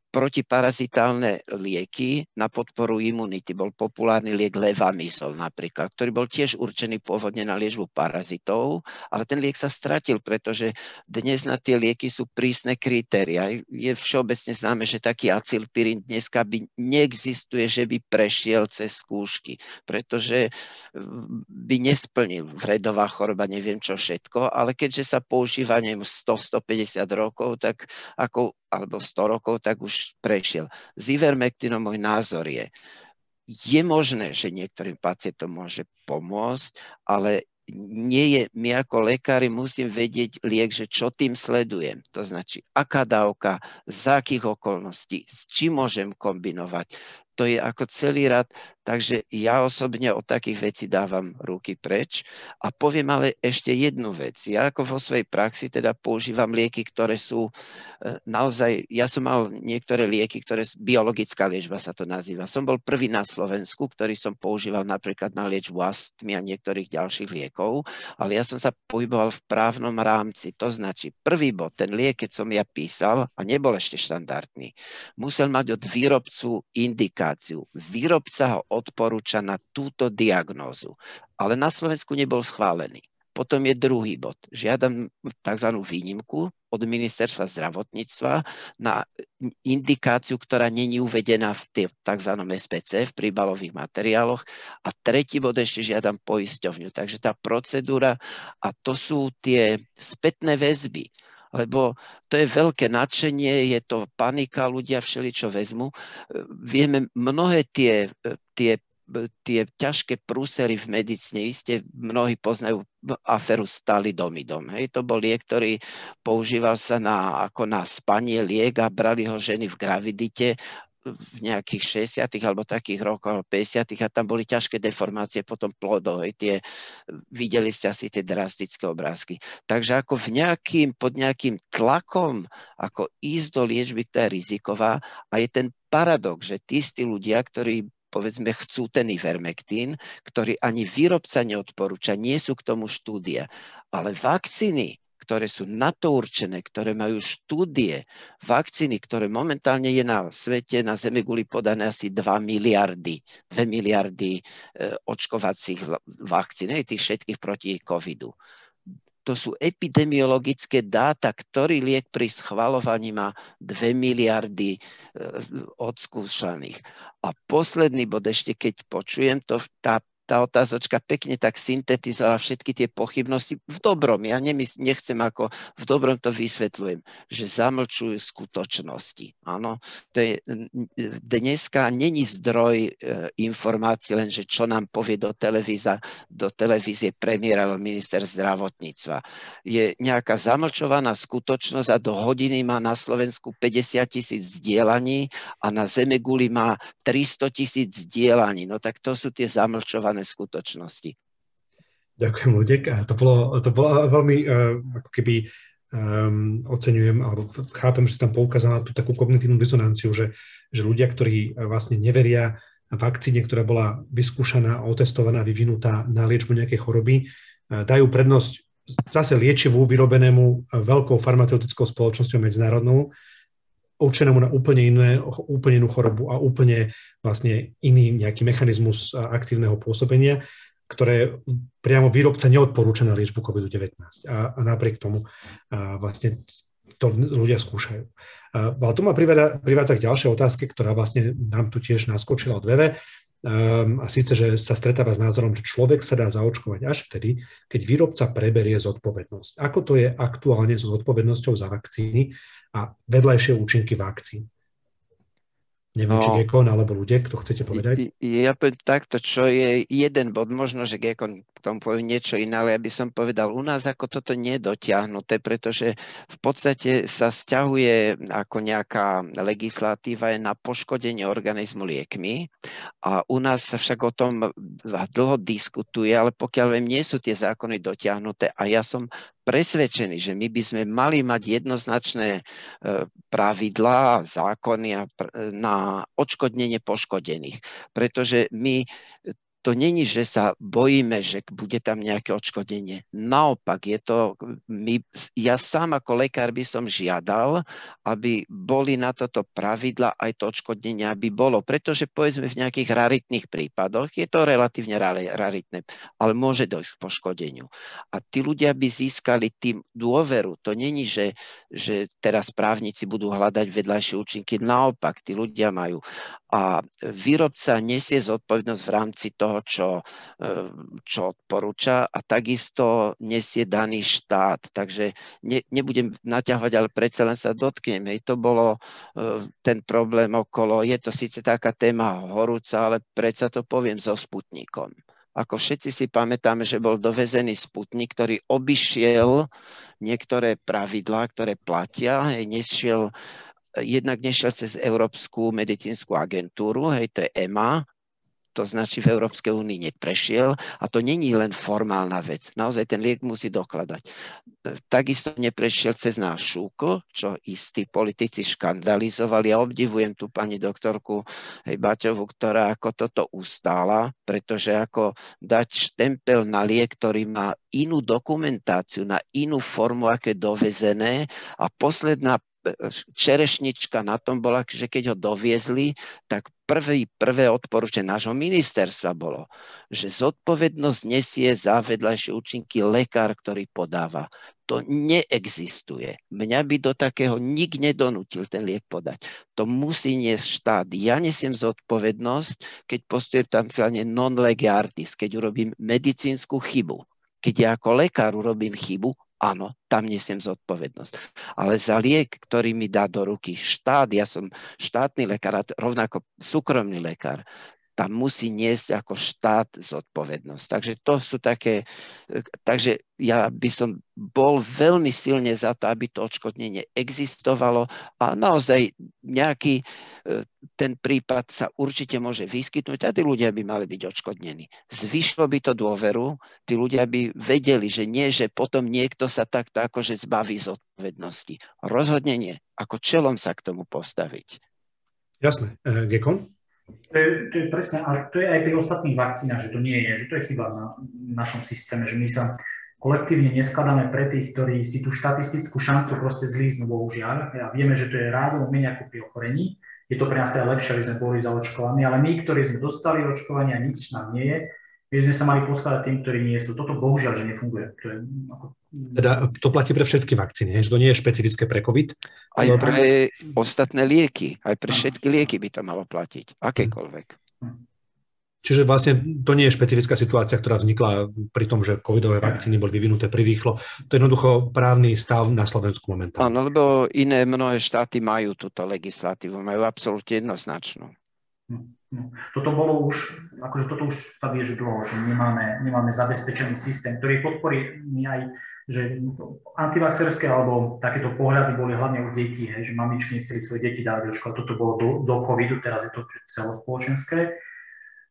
S3: protiparazitálne lieky na podporu imunity. Bol populárny liek levamizol napríklad, ktorý bol tiež určený pôvodne na liečbu parazitov, ale ten liek sa stratil, pretože dnes na tie lieky sú prísne kritéria. Je všeobecne známe, že taký acilpirín dneska by neexistuje, že by prešiel cez skúšky, pretože by nesplnil vredová choroba, neviem čo všetko, ale keďže sa používa 100-150 rokov, tak ako alebo 100 rokov, tak už prešiel. S Ivermectinom môj názor je, je možné, že niektorým pacientom môže pomôcť, ale nie je, my ako lekári musím vedieť liek, že čo tým sledujem. To znači, aká dávka, za akých okolností, s čím môžem kombinovať. To je ako celý rad Takže ja osobne od takých vecí dávam ruky preč. A poviem ale ešte jednu vec. Ja ako vo svojej praxi teda používam lieky, ktoré sú e, naozaj, ja som mal niektoré lieky, ktoré, biologická liečba sa to nazýva. Som bol prvý na Slovensku, ktorý som používal napríklad na liečbu astmy a niektorých ďalších liekov, ale ja som sa pohyboval v právnom rámci. To značí, prvý bod, ten liek, keď som ja písal, a nebol ešte štandardný, musel mať od výrobcu indikáciu. Výrobca ho odporúča na túto diagnózu. Ale na Slovensku nebol schválený. Potom je druhý bod. Žiadam tzv. výnimku od ministerstva zdravotníctva na indikáciu, ktorá není uvedená v tzv. SPC, v príbalových materiáloch. A tretí bod ešte žiadam poisťovňu. Takže tá procedúra, a to sú tie spätné väzby, lebo to je veľké nadšenie, je to panika, ľudia všeli čo vezmu. Vieme, mnohé tie, tie tie ťažké prúsery v medicíne, iste mnohí poznajú aferu stalidomidom. Hej, to bol liek, ktorý používal sa na, ako na spanie liek a brali ho ženy v gravidite v nejakých 60 alebo takých rokoch, alebo 50 a tam boli ťažké deformácie potom plodov. Tie, videli ste asi tie drastické obrázky. Takže ako v nejakým, pod nejakým tlakom, ako ísť do liečby, ktorá je riziková a je ten paradox, že tí istí ľudia, ktorí povedzme chcú ten ivermektín, ktorý ani výrobca neodporúča, nie sú k tomu štúdie. Ale vakcíny, ktoré sú na to určené, ktoré majú štúdie, vakcíny, ktoré momentálne je na svete, na Zemeguli podané asi 2 miliardy, 2 miliardy e, očkovacích vakcín, tých všetkých proti covidu to sú epidemiologické dáta, ktorý liek pri schvalovaní má 2 miliardy e, odskúšaných. A posledný bod ešte, keď počujem to, tá tá otázočka pekne tak syntetizovala všetky tie pochybnosti v dobrom. Ja nemys- nechcem ako v dobrom to vysvetľujem, že zamlčujú skutočnosti. Áno, to je, dneska není zdroj e, informácií, len že čo nám povie do, televíza, do televízie premiér alebo minister zdravotníctva. Je nejaká zamlčovaná skutočnosť a do hodiny má na Slovensku 50 tisíc zdieľaní a na Zemeguli má 300 tisíc zdieľaní. No tak to sú tie zamlčované dané skutočnosti.
S1: Ďakujem, Ludek. To bolo, to bolo veľmi, uh, ako keby um, oceňujem, alebo chápem, že si tam poukázal na tú takú kognitívnu disonanciu, že, že ľudia, ktorí vlastne neveria vakcíne, ktorá bola vyskúšaná, otestovaná, vyvinutá na liečbu nejakej choroby, uh, dajú prednosť zase liečivu vyrobenému veľkou farmaceutickou spoločnosťou medzinárodnou, určenému na úplne, iné, úplne inú chorobu a úplne vlastne iný nejaký mechanizmus aktívneho pôsobenia, ktoré priamo výrobca neodporúča na liečbu COVID-19. A, a napriek tomu a vlastne to ľudia skúšajú. A, ale to ma privádza k ďalšej otázke, ktorá vlastne nám tu tiež naskočila od VV. Um, a síce, že sa stretáva s názorom, že človek sa dá zaočkovať až vtedy, keď výrobca preberie zodpovednosť. Ako to je aktuálne so zodpovednosťou za vakcíny a vedľajšie účinky vakcín? Neviem, no, či Gekon alebo ľudia, kto chcete povedať?
S3: Ja poviem takto, čo je jeden bod, možno, že Gekon k tomu povie niečo iné, ale ja by som povedal, u nás ako toto nie je dotiahnuté, pretože v podstate sa stiahuje ako nejaká legislatíva je na poškodenie organizmu liekmi a u nás sa však o tom dlho diskutuje, ale pokiaľ viem, nie sú tie zákony dotiahnuté a ja som presvedčení, že my by sme mali mať jednoznačné e, pravidlá, zákony na odškodnenie poškodených. Pretože my to není, že sa bojíme, že bude tam nejaké odškodenie. Naopak, je to, my, ja sám ako lekár by som žiadal, aby boli na toto pravidla aj to odškodnenie, aby bolo. Pretože povedzme v nejakých raritných prípadoch, je to relatívne raritné, ale môže dojsť k poškodeniu. A tí ľudia by získali tým dôveru. To není, že, že teraz právnici budú hľadať vedľajšie účinky. Naopak, tí ľudia majú. A výrobca nesie zodpovednosť v rámci toho, čo, eh, čo odporúča a takisto nesie daný štát. Takže ne, nebudem naťahovať, ale predsa len sa dotknem. Hej, to bolo eh, ten problém okolo, je to síce taká téma horúca, ale predsa to poviem so Sputnikom. Ako všetci si pamätáme, že bol dovezený Sputnik, ktorý obišiel niektoré pravidlá, ktoré platia, hej, nešiel jednak nešiel cez Európsku medicínsku agentúru, hej, to je EMA, to značí v Európskej únii neprešiel a to není len formálna vec. Naozaj ten liek musí dokladať. Takisto neprešiel cez náš šúko, čo istí politici škandalizovali. Ja obdivujem tú pani doktorku hej, Baťovu, ktorá ako toto ustála, pretože ako dať štempel na liek, ktorý má inú dokumentáciu, na inú formu, aké dovezené a posledná čerešnička na tom bola, že keď ho doviezli, tak prvý, prvé odporúčanie nášho ministerstva bolo, že zodpovednosť nesie za vedľajšie účinky lekár, ktorý podáva. To neexistuje. Mňa by do takého nik nedonútil ten liek podať. To musí niesť štát. Ja nesiem zodpovednosť, keď postujem tam celé non lege artis, keď urobím medicínsku chybu. Keď ja ako lekár urobím chybu, áno, tam nesiem zodpovednosť. Ale za liek, ktorý mi dá do ruky štát, ja som štátny lekár rovnako súkromný lekár, tam musí niesť ako štát zodpovednosť. Takže to sú také, takže ja by som bol veľmi silne za to, aby to odškodnenie existovalo a naozaj nejaký e, ten prípad sa určite môže vyskytnúť a tí ľudia by mali byť odškodnení. Zvyšlo by to dôveru, tí ľudia by vedeli, že nie, že potom niekto sa takto akože zbaví zodpovednosti. Rozhodne nie. Ako čelom sa k tomu postaviť.
S1: Jasné. E, Gekon?
S2: To je, to je presne, ale to je aj pri ostatných vakcínach, že to nie je, že to je chyba na našom systéme, že my sa kolektívne neskladáme pre tých, ktorí si tú štatistickú šancu proste zlíznú, bohužiaľ. A vieme, že to je rádovo menej ako pri ochorení. Je to pre nás teda lepšie, aby sme boli zaočkovaní, ale my, ktorí sme dostali očkovanie a nič nám nie je, my sme sa mali poskladať tým, ktorí nie sú. Toto bohužiaľ, že nefunguje. To, je, ako...
S1: teda, to platí pre všetky vakcíny, že to nie je špecifické pre COVID?
S3: Aj pre ostatné lieky, aj pre všetky lieky by to malo platiť, akékoľvek.
S1: Čiže vlastne to nie je špecifická situácia, ktorá vznikla pri tom, že covidové vakcíny boli vyvinuté prírýchlo. To je jednoducho právny stav na Slovensku momentálne.
S3: Áno, lebo iné mnohé štáty majú túto legislatívu, majú absolútne jednoznačnú.
S2: Hm. No, toto bolo už, akože toto už sa vie, že dlho, že nemáme, nemáme zabezpečený systém, ktorý podporí aj, že antivaxerské alebo takéto pohľady boli hlavne u detí, hej, že mamičky nechceli svoje deti dávať do školy, toto bolo do, do covidu, teraz je to celospoločenské.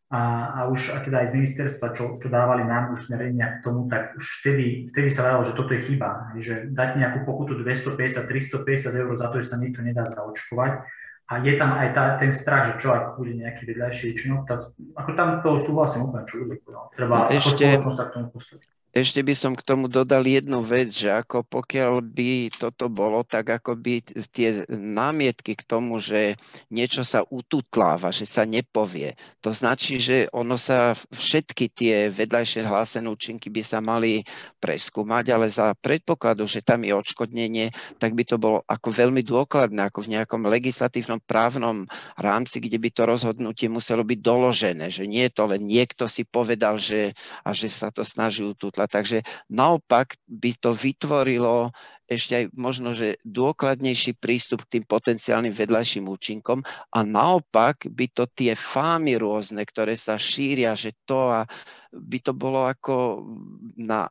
S2: A, a už a teda aj z ministerstva, čo, čo dávali nám usmerenia k tomu, tak už vtedy, vtedy sa vedalo, že toto je chyba, že dať nejakú pokutu 250, 350 eur za to, že sa nikto nedá zaočkovať, a je tam aj tá, ten strach, že čo ak bude nejaký vedľajší účinok, tak ako tam to súhlasím úplne, čo ľudia povedal. Treba no, ešte, sa k tomu postaviť.
S3: Ešte by som k tomu dodal jednu vec, že ako pokiaľ by toto bolo, tak ako by tie námietky k tomu, že niečo sa ututláva, že sa nepovie, to značí, že ono sa všetky tie vedľajšie hlásené účinky by sa mali preskúmať, ale za predpokladu, že tam je odškodnenie, tak by to bolo ako veľmi dôkladné, ako v nejakom legislatívnom právnom rámci, kde by to rozhodnutie muselo byť doložené, že nie je to len niekto si povedal, že, a že sa to snaží ututlať Takže naopak by to vytvorilo ešte aj možno, že dôkladnejší prístup k tým potenciálnym vedľajším účinkom a naopak by to tie fámy rôzne, ktoré sa šíria, že to a by to bolo ako na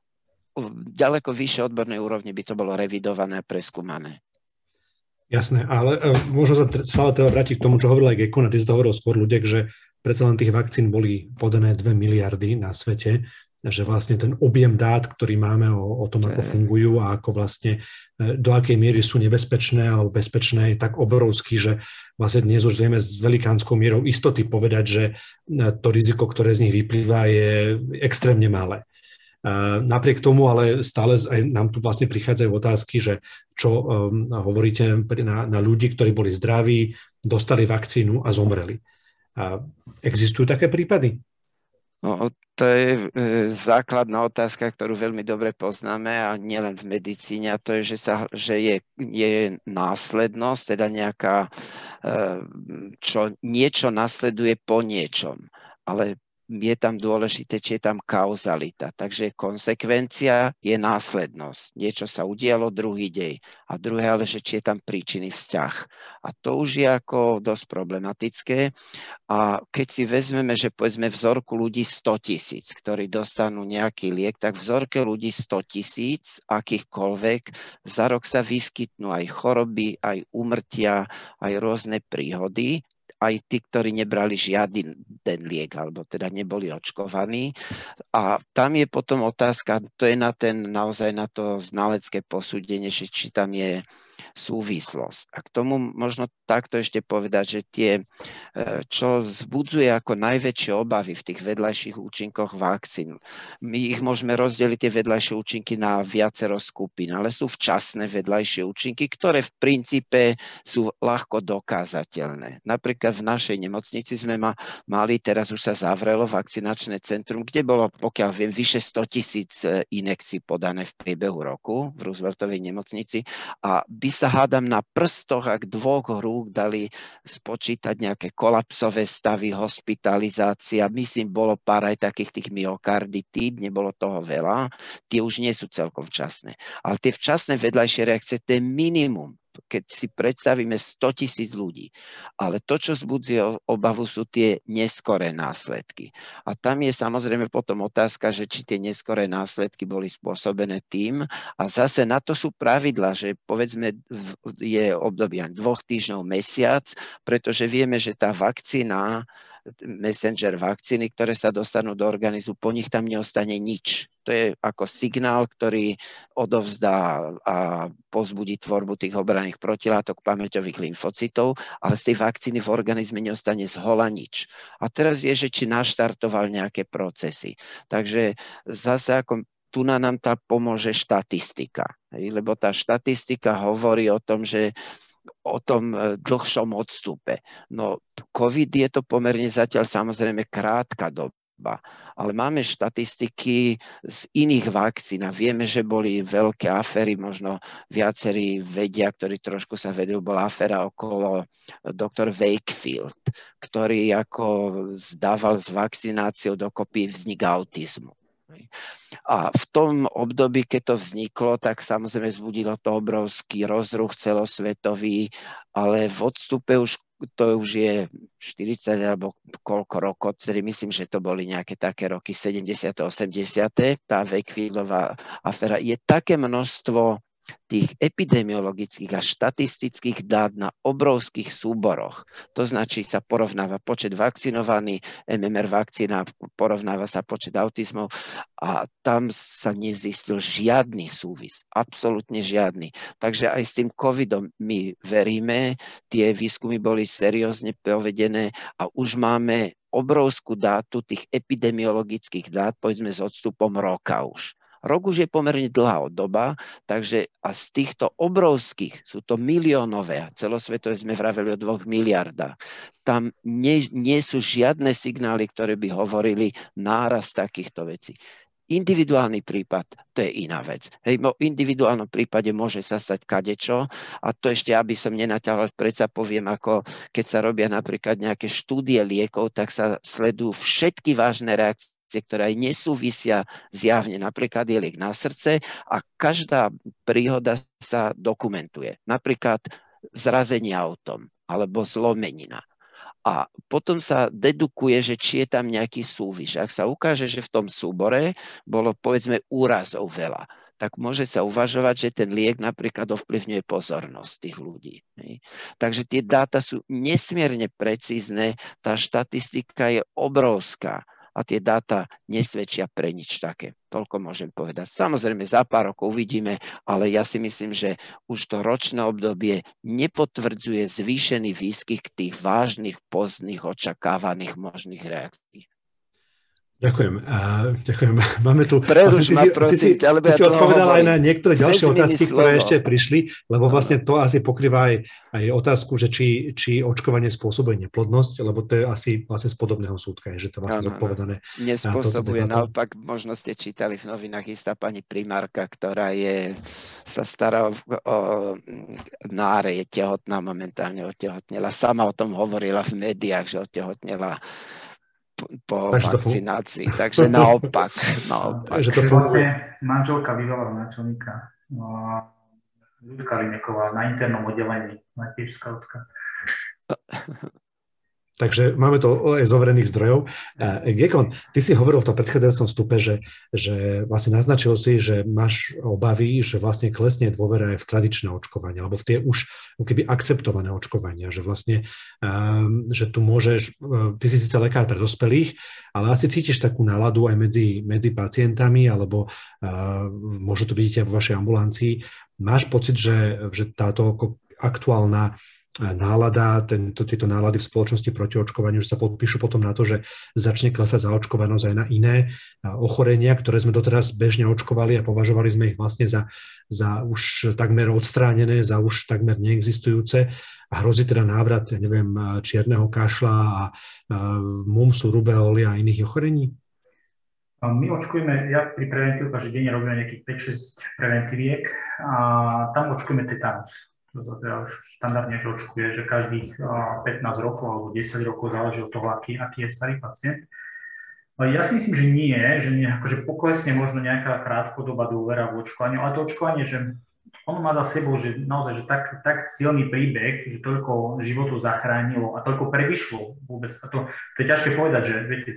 S3: ďaleko vyššie odbornej úrovni by to bolo revidované a preskúmané.
S1: Jasné, ale uh, možno sa stále treba vrátiť k tomu, čo hovoril aj Gekon, a ty si to hovoril skôr ľudia, že predsa len tých vakcín boli podané 2 miliardy na svete že vlastne ten objem dát, ktorý máme o, o tom, ako fungujú a ako vlastne e, do akej miery sú nebezpečné alebo bezpečné, je tak obrovský, že vlastne dnes už vieme s velikánskou mierou istoty povedať, že e, to riziko, ktoré z nich vyplýva, je extrémne malé. Napriek tomu ale stále aj nám tu vlastne prichádzajú otázky, že čo um, hovoríte na, na ľudí, ktorí boli zdraví, dostali vakcínu a zomreli. A existujú také prípady?
S3: No, to je e, základná otázka, ktorú veľmi dobre poznáme a nielen v medicíne, a to je, že, sa, že je, je následnosť, teda nejaká, e, čo niečo nasleduje po niečom. Ale je tam dôležité, či je tam kauzalita. Takže konsekvencia je následnosť. Niečo sa udialo, druhý dej. A druhé ale, že či je tam príčiny vzťah. A to už je ako dosť problematické. A keď si vezmeme, že povedzme vzorku ľudí 100 tisíc, ktorí dostanú nejaký liek, tak vzorke ľudí 100 tisíc, akýchkoľvek, za rok sa vyskytnú aj choroby, aj umrtia, aj rôzne príhody aj tí, ktorí nebrali žiadny ten liek, alebo teda neboli očkovaní. A tam je potom otázka, to je na ten, naozaj na to znalecké posúdenie, či tam je súvislosť. A k tomu možno takto ešte povedať, že tie, e, čo zbudzuje ako najväčšie obavy v tých vedľajších účinkoch vakcín, my ich môžeme rozdeliť tie vedľajšie účinky na viacero skupín, ale sú včasné vedľajšie účinky, ktoré v princípe sú ľahko dokázateľné. Napríklad v našej nemocnici sme ma, mali, teraz už sa zavrelo vakcinačné centrum, kde bolo, pokiaľ viem, vyše 100 tisíc e, inekcií podané v priebehu roku v Rooseveltovej nemocnici a by sa hádam na prstoch, ak dvoch rúk dali spočítať nejaké kolapsové stavy, hospitalizácia. Myslím, bolo pár aj takých tých myokarditíd, nebolo toho veľa. Tie už nie sú celkom včasné. Ale tie včasné vedľajšie reakcie, to je minimum keď si predstavíme 100 tisíc ľudí. Ale to, čo zbudzuje obavu, sú tie neskoré následky. A tam je samozrejme potom otázka, že či tie neskoré následky boli spôsobené tým. A zase na to sú pravidla, že povedzme je obdobie dvoch týždňov, mesiac, pretože vieme, že tá vakcína messenger vakcíny, ktoré sa dostanú do organizmu, po nich tam neostane nič. To je ako signál, ktorý odovzdá a pozbudí tvorbu tých obranných protilátok pamäťových lymfocytov, ale z tej vakcíny v organizme neostane zhola nič. A teraz je, že či naštartoval nejaké procesy. Takže zase ako tu nám tá pomôže štatistika. Lebo tá štatistika hovorí o tom, že o tom e, dlhšom odstupe. No COVID je to pomerne zatiaľ samozrejme krátka doba, ale máme štatistiky z iných vakcín a vieme, že boli veľké afery, možno viacerí vedia, ktorí trošku sa vedú, bola afera okolo doktor Wakefield, ktorý ako zdával s vakcináciou dokopy vznik autizmu. A v tom období, keď to vzniklo, tak samozrejme zbudilo to obrovský rozruch celosvetový, ale v odstupe už to už je 40 alebo koľko rokov, tedy myslím, že to boli nejaké také roky 70. 80. Tá Wakefieldová aféra. Je také množstvo tých epidemiologických a štatistických dát na obrovských súboroch. To značí sa porovnáva počet vakcinovaných, MMR vakcína, porovnáva sa počet autizmov a tam sa nezistil žiadny súvis, absolútne žiadny. Takže aj s tým covidom my veríme, tie výskumy boli seriózne povedené a už máme obrovskú dátu tých epidemiologických dát, povedzme s odstupom roka už. Rok už je pomerne dlhá doba, takže a z týchto obrovských, sú to miliónové, celosvetové sme vraveli o dvoch miliardách, tam nie, nie sú žiadne signály, ktoré by hovorili náraz takýchto vecí. Individuálny prípad, to je iná vec. Hej, v individuálnom prípade môže sa stať kadečo a to ešte, aby som nenaťahol, predsa poviem, ako keď sa robia napríklad nejaké štúdie liekov, tak sa sledujú všetky vážne reakcie ktoré aj nesúvisia zjavne. Napríklad je liek na srdce a každá príhoda sa dokumentuje. Napríklad zrazenie autom alebo zlomenina. A potom sa dedukuje, že či je tam nejaký súvis. Ak sa ukáže, že v tom súbore bolo povedzme úrazov veľa, tak môže sa uvažovať, že ten liek napríklad ovplyvňuje pozornosť tých ľudí. Takže tie dáta sú nesmierne precízne, tá štatistika je obrovská a tie dáta nesvedčia pre nič také. Toľko môžem povedať. Samozrejme, za pár rokov uvidíme, ale ja si myslím, že už to ročné obdobie nepotvrdzuje zvýšený výskyt tých vážnych, pozdných, očakávaných možných reakcií.
S1: Ďakujem. A, ďakujem. *laughs* Máme tu...
S3: Preruš ma, prosím,
S1: ty si, ty si, ty si odpovedal aj na niektoré ďalšie otázky, ktoré ešte prišli, lebo vlastne to asi pokrýva aj, aj otázku, že či, či očkovanie spôsobuje neplodnosť, lebo to je asi vlastne z podobného súdka, že to vlastne ano, zodpovedané.
S3: Nespôsobuje, naopak možno ste čítali v novinách istá pani primárka, ktorá je, sa stará o, o náre, je tehotná, momentálne otehotnela. Sama o tom hovorila v médiách, že otehotnela po takže vakcinácii, to takže *laughs* naopak. naopak. Takže
S2: to vlastne manželka bývalého náčelníka no, Ľudka Lineková na internom oddelení, na tiež skautka. *laughs*
S1: Takže máme to aj z overených zdrojov. Gekon, ty si hovoril v tom predchádzajúcom vstupe, že, že vlastne naznačil si, že máš obavy, že vlastne klesne dôvera aj v tradičné očkovanie, alebo v tie už keby akceptované očkovania, že vlastne, um, že tu môžeš, uh, ty si síce lekár pre dospelých, ale asi cítiš takú náladu aj medzi, medzi pacientami, alebo uh, možno to vidíte vo vašej ambulancii. Máš pocit, že, že táto aktuálna nálada, tento, tieto nálady v spoločnosti proti očkovaniu, že sa podpíšu potom na to, že začne klesať zaočkovanosť aj na iné ochorenia, ktoré sme doteraz bežne očkovali a považovali sme ich vlastne za, za už takmer odstránené, za už takmer neexistujúce a hrozí teda návrat, ja neviem, čierneho kašla a, a mumsu, rubeoly a iných ochorení?
S2: My očkujeme, ja pri preventívu každý deň robíme nejakých 5-6 preventíviek a tam očkujeme tetanus to teda štandardne že očkuje, že každých 15 rokov alebo 10 rokov záleží od toho, aký, aký je starý pacient. Ja si myslím, že nie, že nie, akože poklesne možno nejaká krátkodobá dôvera v očkovaniu, ale to očkovanie, že ono má za sebou, že naozaj, že tak, tak silný príbeh, že toľko životov zachránilo a toľko prevyšlo vôbec. A to, to je ťažké povedať, že viete,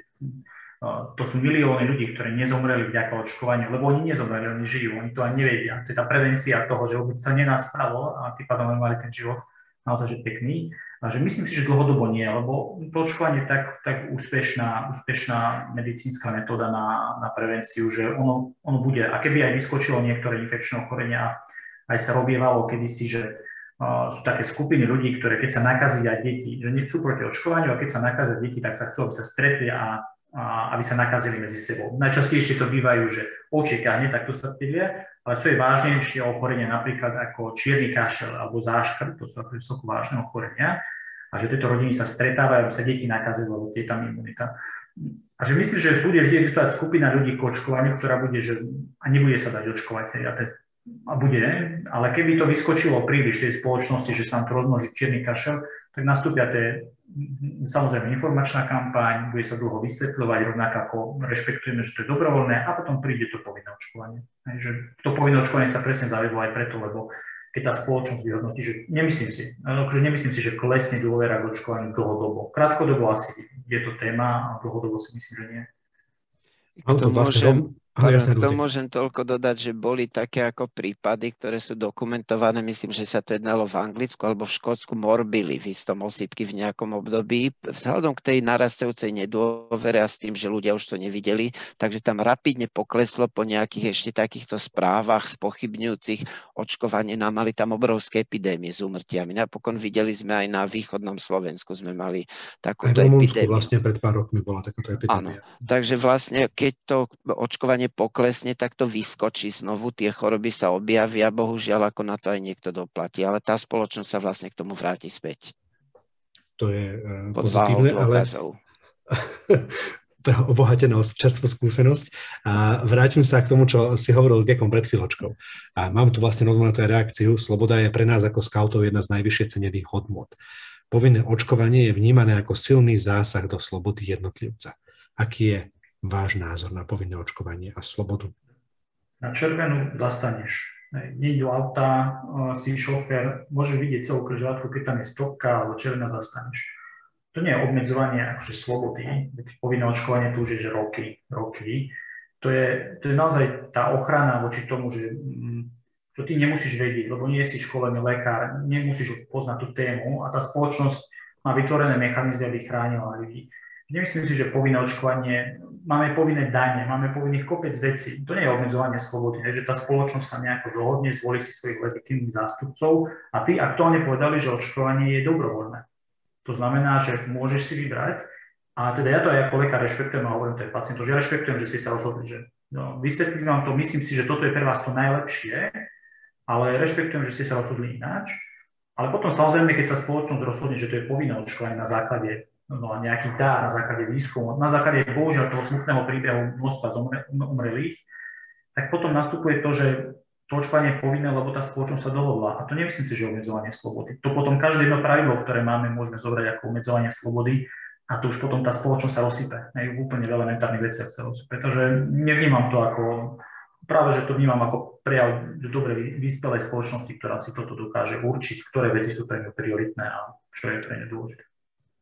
S2: to sú milióny ľudí, ktorí nezomreli vďaka očkovaniu, lebo oni nezomreli, oni žijú, oni to ani nevedia. To je tá prevencia toho, že vôbec sa nenastalo a tým pádom mali ten život naozaj že pekný. A že myslím si, že dlhodobo nie, lebo to očkovanie je tak, tak úspešná, úspešná medicínska metóda na, na prevenciu, že ono, ono bude. A keby aj vyskočilo niektoré infekčné ochorenia, aj sa robievalo kedysi, že uh, sú také skupiny ľudí, ktoré keď sa nakazia deti, že nie sú proti očkovaniu a keď sa nakazia deti, tak sa chcú, aby sa stretli a aby sa nakazili medzi sebou. Najčastejšie to bývajú, že očekanie, takto sa pilia, ale čo je vážnejšie ochorenia, napríklad ako čierny kašel alebo záškrt, to sú ako vysoko vážne ochorenia, a že tieto rodiny sa stretávajú, sa deti nakazili, lebo je tam imunita. A že myslím, že bude vždy existovať skupina ľudí k očkovaniu, ktorá bude, že a nebude sa dať očkovať. A, te, a bude, ale keby to vyskočilo príliš tej spoločnosti, že sa tam to rozmnoží čierny kašel, tak nastúpia tie samozrejme informačná kampaň, bude sa dlho vysvetľovať, rovnako ako rešpektujeme, že to je dobrovoľné a potom príde to povinné očkovanie. Že to povinné očkovanie sa presne zavedlo aj preto, lebo keď tá spoločnosť vyhodnotí, že nemyslím si, akože nemyslím si, že klesne dôvera k očkovaniu dlhodobo. Krátkodobo asi je to téma a dlhodobo si myslím, že nie.
S3: To môžem, k tomu môžem toľko dodať, že boli také ako prípady, ktoré sú dokumentované, myslím, že sa to jednalo v Anglicku alebo v Škótsku, morbili v istom osýpky v nejakom období. Vzhľadom k tej narastajúcej nedôvere a s tým, že ľudia už to nevideli, takže tam rapidne pokleslo po nejakých ešte takýchto správach spochybňujúcich očkovanie. Nám mali tam obrovské epidémie s úmrtiami. Napokon videli sme aj na východnom Slovensku sme mali takúto epidémiu.
S1: vlastne pred pár rokmi bola takáto epidémia.
S3: Áno, takže vlastne keď to očkovanie poklesne, tak to vyskočí znovu, tie choroby sa objavia, bohužiaľ ako na to aj niekto doplatí, ale tá spoločnosť sa vlastne k tomu vráti späť.
S1: To je uh, pozitívne, ale *laughs* to je obohatená čerstvú skúsenosť. A vrátim sa k tomu, čo si hovoril Gekom pred chvíľočkou. A mám tu vlastne na to reakciu. Sloboda je pre nás ako skautov jedna z najvyššie cenených hodnot. Povinné očkovanie je vnímané ako silný zásah do slobody jednotlivca. Aký je váš názor na povinné očkovanie a slobodu?
S2: Na červenú zastaneš. Nie do auta, si šofér, môže vidieť celú križovatku, keď tam je stopka alebo červená zastaneš. To nie je obmedzovanie akože slobody, povinné očkovanie tu už je že roky, roky. To je, to je naozaj tá ochrana voči tomu, že čo mm, ty nemusíš vedieť, lebo nie si školený lekár, nemusíš poznať tú tému a tá spoločnosť má vytvorené mechanizmy, aby chránila ľudí. Nemyslím si, že povinné očkovanie, máme povinné dane, máme povinných kopec vecí. To nie je obmedzovanie slobody, že tá spoločnosť sa nejako dohodne, zvolí si svojich legitímnych zástupcov a ty aktuálne povedali, že očkovanie je dobrovoľné. To znamená, že môžeš si vybrať, a teda ja to aj ako lekár rešpektujem a hovorím to aj pacientov, že ja rešpektujem, že ste sa rozhodli, že no, vysvetlím vám to, myslím si, že toto je pre vás to najlepšie, ale rešpektujem, že ste sa rozhodli ináč. Ale potom samozrejme, keď sa spoločnosť rozhodne, že to je povinné očkovanie na základe no, nejaký dá na základe výskumu, na základe bohužiaľ toho smutného príbehu množstva umrelých, tak potom nastupuje to, že to očkovanie je povinné, lebo tá spoločnosť sa dohodla. A to nemyslím si, že obmedzovanie slobody. To potom každé jedno pravidlo, ktoré máme, môžeme zobrať ako obmedzovanie slobody a to už potom tá spoločnosť sa rozsype. Aj úplne v elementárnych veciach sa rozsype. Pretože nevnímam to ako, práve že to vnímam ako prejav dobre vyspelej spoločnosti, ktorá si toto dokáže určiť, ktoré veci sú pre ňu prioritné a čo je pre ňu dôležité.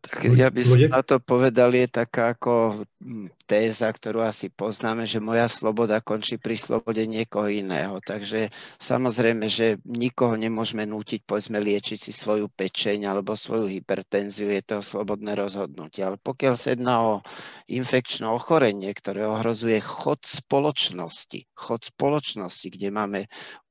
S3: Tak ja by som na to povedal, je taká ako hm, téza, ktorú asi poznáme, že moja sloboda končí pri slobode niekoho iného. Takže samozrejme, že nikoho nemôžeme nútiť, povedzme, liečiť si svoju pečeň alebo svoju hypertenziu, je to slobodné rozhodnutie. Ale pokiaľ sa jedná o infekčné ochorenie, ktoré ohrozuje chod spoločnosti, chod spoločnosti, kde máme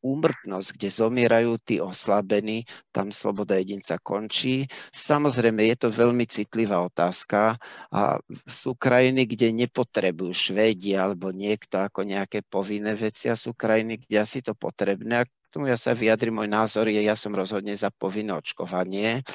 S3: úmrtnosť, kde zomierajú tí oslabení, tam sloboda jedinca končí. Samozrejme, je to veľmi citlivá otázka a sú krajiny, kde nepotrebujú Švédi alebo niekto ako nejaké povinné veci a sú krajiny, kde asi to potrebné. A k tomu ja sa vyjadrím, môj názor je, ja som rozhodne za povinné očkovanie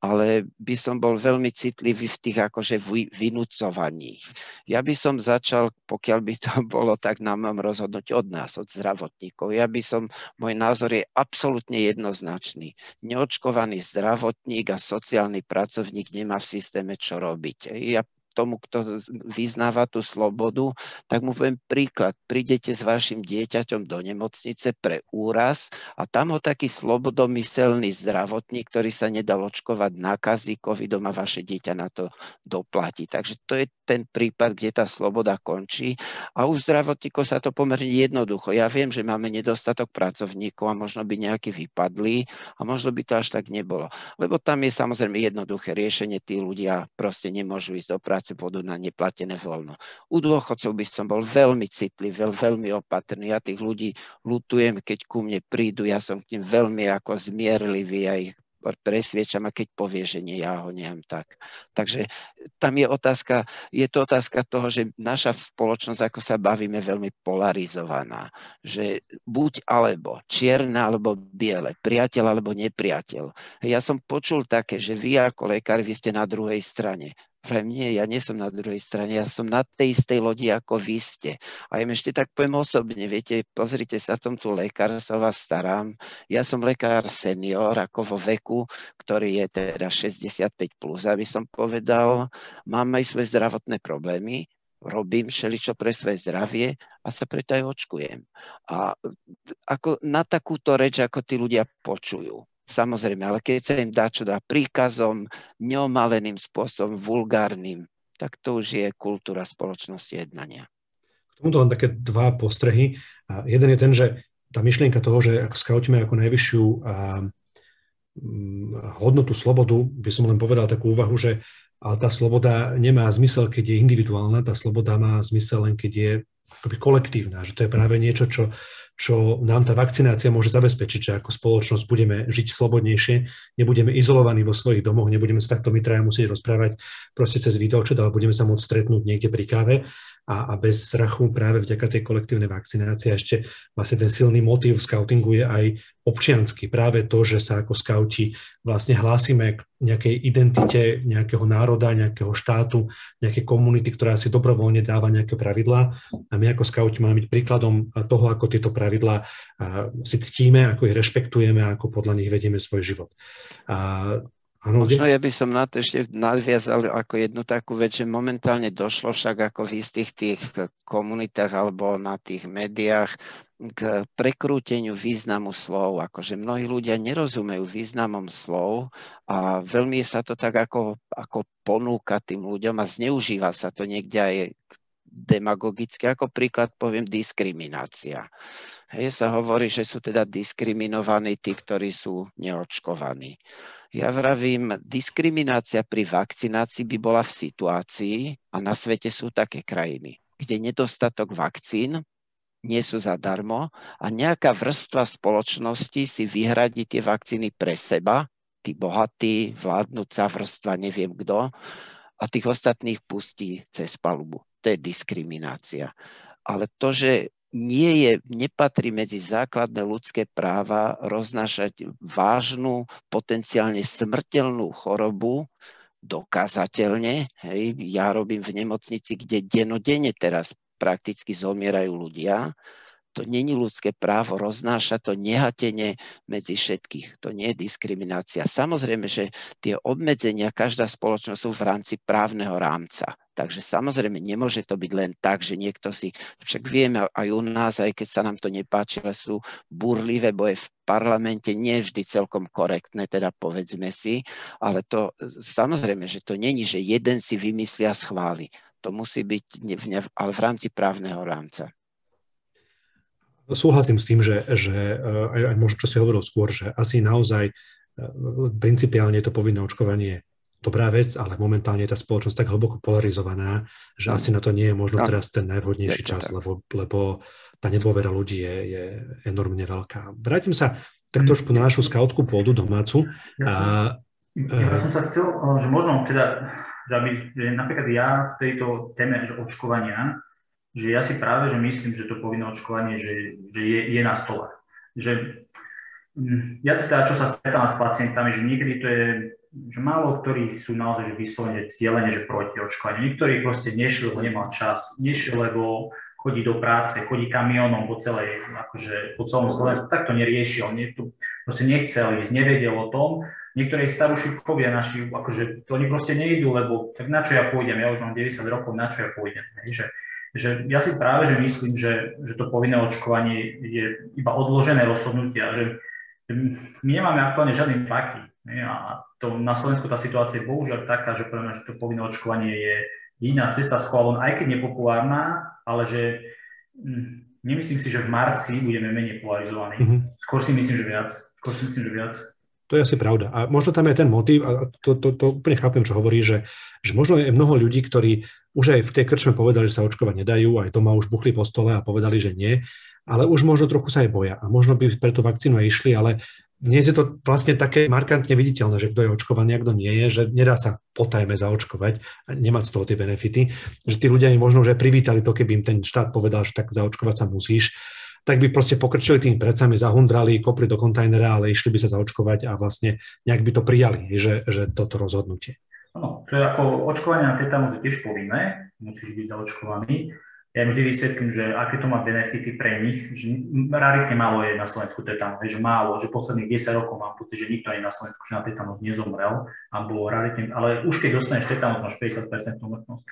S3: ale by som bol veľmi citlivý v tých akože vynúcovaní. Ja by som začal, pokiaľ by to *laughs* bolo tak na mojom rozhodnúť od nás, od zdravotníkov. Ja by som, môj názor je absolútne jednoznačný. Neočkovaný zdravotník a sociálny pracovník nemá v systéme čo robiť. Ja tomu, kto vyznáva tú slobodu, tak mu poviem príklad. Prídete s vašim dieťaťom do nemocnice pre úraz a tam ho taký slobodomyselný zdravotník, ktorý sa nedal očkovať, nakazí covidom a vaše dieťa na to doplatí. Takže to je ten prípad, kde tá sloboda končí. A u zdravotníkov sa to pomerne jednoducho. Ja viem, že máme nedostatok pracovníkov a možno by nejakí vypadli a možno by to až tak nebolo. Lebo tam je samozrejme jednoduché riešenie, tí ľudia proste nemôžu ísť do práce, pôjdu na neplatené voľno. U dôchodcov by som bol veľmi citlivý, veľmi opatrný. Ja tých ľudí lutujem, keď ku mne prídu, ja som k ním veľmi ako zmierlivý a ich presviečam a keď povie, že nie, ja ho nemám tak. Takže tam je otázka, je to otázka toho, že naša spoločnosť, ako sa bavíme, veľmi polarizovaná. Že buď alebo, čierna alebo biele, priateľ alebo nepriateľ. Ja som počul také, že vy ako lekár, vy ste na druhej strane. Pre mne, ja nie som na druhej strane, ja som na tej istej lodi, ako vy ste. A ja ešte tak poviem osobne, viete, pozrite sa, som tu lekár, sa vás starám. Ja som lekár senior, ako vo veku, ktorý je teda 65+, plus, aby som povedal, mám aj svoje zdravotné problémy, robím všeličo pre svoje zdravie a sa preto aj očkujem. A ako na takúto reč, ako tí ľudia počujú. Samozrejme, ale keď sa im dá čo dá príkazom, neomaleným spôsobom, vulgárnym, tak to už je kultúra spoločnosti jednania.
S1: K tomuto len také dva postrehy. A jeden je ten, že tá myšlienka toho, že ako skautíme ako najvyššiu a, mm, hodnotu slobodu, by som len povedal takú úvahu, že ale tá sloboda nemá zmysel, keď je individuálna, tá sloboda má zmysel len keď je akoby kolektívna, že to je práve niečo, čo čo nám tá vakcinácia môže zabezpečiť, že ako spoločnosť budeme žiť slobodnejšie, nebudeme izolovaní vo svojich domoch, nebudeme sa takto my traja musieť rozprávať proste cez videočet, ale budeme sa môcť stretnúť niekde pri káve a, a bez strachu práve vďaka tej kolektívnej vakcinácii. A ešte vlastne ten silný motív scoutingu je aj občiansky. Práve to, že sa ako skauti vlastne hlásime k nejakej identite nejakého národa, nejakého štátu, nejakej komunity, ktorá si dobrovoľne dáva nejaké pravidlá. A my ako skauti máme byť príkladom toho, ako tieto pravidlá si ctíme, ako ich rešpektujeme a ako podľa nich vedieme svoj život. A
S3: Ano, Možno ja by som na to ešte nadviazal ako jednu takú vec, že momentálne došlo však ako v istých tých komunitách alebo na tých médiách k prekrúteniu významu slov. Akože mnohí ľudia nerozumejú významom slov a veľmi sa to tak ako, ako ponúka tým ľuďom a zneužíva sa to niekde aj demagogicky. Ako príklad poviem diskriminácia. Hej, sa hovorí, že sú teda diskriminovaní tí, ktorí sú neočkovaní. Ja vravím, diskriminácia pri vakcinácii by bola v situácii, a na svete sú také krajiny, kde nedostatok vakcín nie sú zadarmo a nejaká vrstva spoločnosti si vyhradí tie vakcíny pre seba, tí bohatí, vládnúca vrstva, neviem kto, a tých ostatných pustí cez palubu. To je diskriminácia. Ale to, že nie je, nepatrí medzi základné ľudské práva roznášať vážnu, potenciálne smrteľnú chorobu, dokázateľne. Hej, ja robím v nemocnici, kde denodene teraz prakticky zomierajú ľudia. To není ľudské právo, roznáša to nehatenie medzi všetkých. To nie je diskriminácia. Samozrejme, že tie obmedzenia každá spoločnosť sú v rámci právneho rámca. Takže samozrejme nemôže to byť len tak, že niekto si, však vieme aj u nás, aj keď sa nám to nepáči, ale sú burlivé boje v parlamente, nie vždy celkom korektné, teda povedzme si, ale to samozrejme, že to není, že jeden si vymyslia a schváli. To musí byť ale v rámci právneho rámca.
S1: Súhlasím s tým, že, že eh, aj, aj možno, čo si hovoril skôr, že asi naozaj eh, principiálne to povinné očkovanie dobrá vec, ale momentálne je tá spoločnosť tak hlboko polarizovaná, že asi na to nie je možno teraz ten najvhodnejší čas, lebo, lebo tá nedôvera ľudí je, je enormne veľká. Vrátim sa tak trošku na našu skautskú pôdu domácu.
S2: Ja som, a, ja som sa chcel, že možno teda že, aby, že napríklad ja v tejto téme že očkovania, že ja si práve že myslím, že to povinné očkovanie že, že je, je na stole. Že, mm, ja teda, čo sa stretávam s pacientami, že niekedy to je, že málo ktorí sú naozaj že vyslovene cieľene, že proti očkovaniu. Niektorí proste nešli, lebo nemal čas, nešli, lebo chodí do práce, chodí kamionom po celej, akože po celom Slovensku, tak to neriešil, nie, to proste nechcel ísť, nevedel o tom niektorí starušikovia naši, akože to oni proste nejdú, lebo tak na čo ja pôjdem, ja už mám 90 rokov, na čo ja pôjdem. Hej, že, že ja si práve že myslím, že, že to povinné očkovanie je iba odložené rozhodnutie a že my nemáme aktuálne žiadne faky. A to, na Slovensku tá situácia je bohužiaľ taká, že pre mňa, že to povinné očkovanie je jediná cesta s aj keď nepopulárna, ale že hm, nemyslím si, že v marci budeme menej polarizovaní. Mm-hmm. Skôr si myslím, že viac. Skôr si myslím, že viac.
S1: To je asi pravda. A možno tam je ten motív, a to, to, to úplne chápem, čo hovorí, že, že možno je mnoho ľudí, ktorí už aj v tej krčme povedali, že sa očkovať nedajú, aj doma už buchli po stole a povedali, že nie, ale už možno trochu sa aj boja. A možno by pre tú vakcínu aj išli, ale dnes je to vlastne také markantne viditeľné, že kto je očkovaný a kto nie je, že nedá sa potajme zaočkovať a nemať z toho tie benefity. Že tí ľudia možno už aj privítali to, keby im ten štát povedal, že tak zaočkovať sa musíš tak by proste pokrčili tým predcami, zahundrali, kopli do kontajnera, ale išli by sa zaočkovať a vlastne nejak by to prijali, že, že toto rozhodnutie.
S2: Áno, to je ako očkovanie na tetanus je tiež povinné, musíš byť zaočkovaný. Ja im vždy vysvetlím, že aké to má benefity pre nich, že raritne málo je na Slovensku tetanus, že málo, že posledných 10 rokov mám pocit, že nikto aj na Slovensku že na tetanus nezomrel a bolo raritne, ale už keď dostaneš tetanus, máš 50% umrtnosť.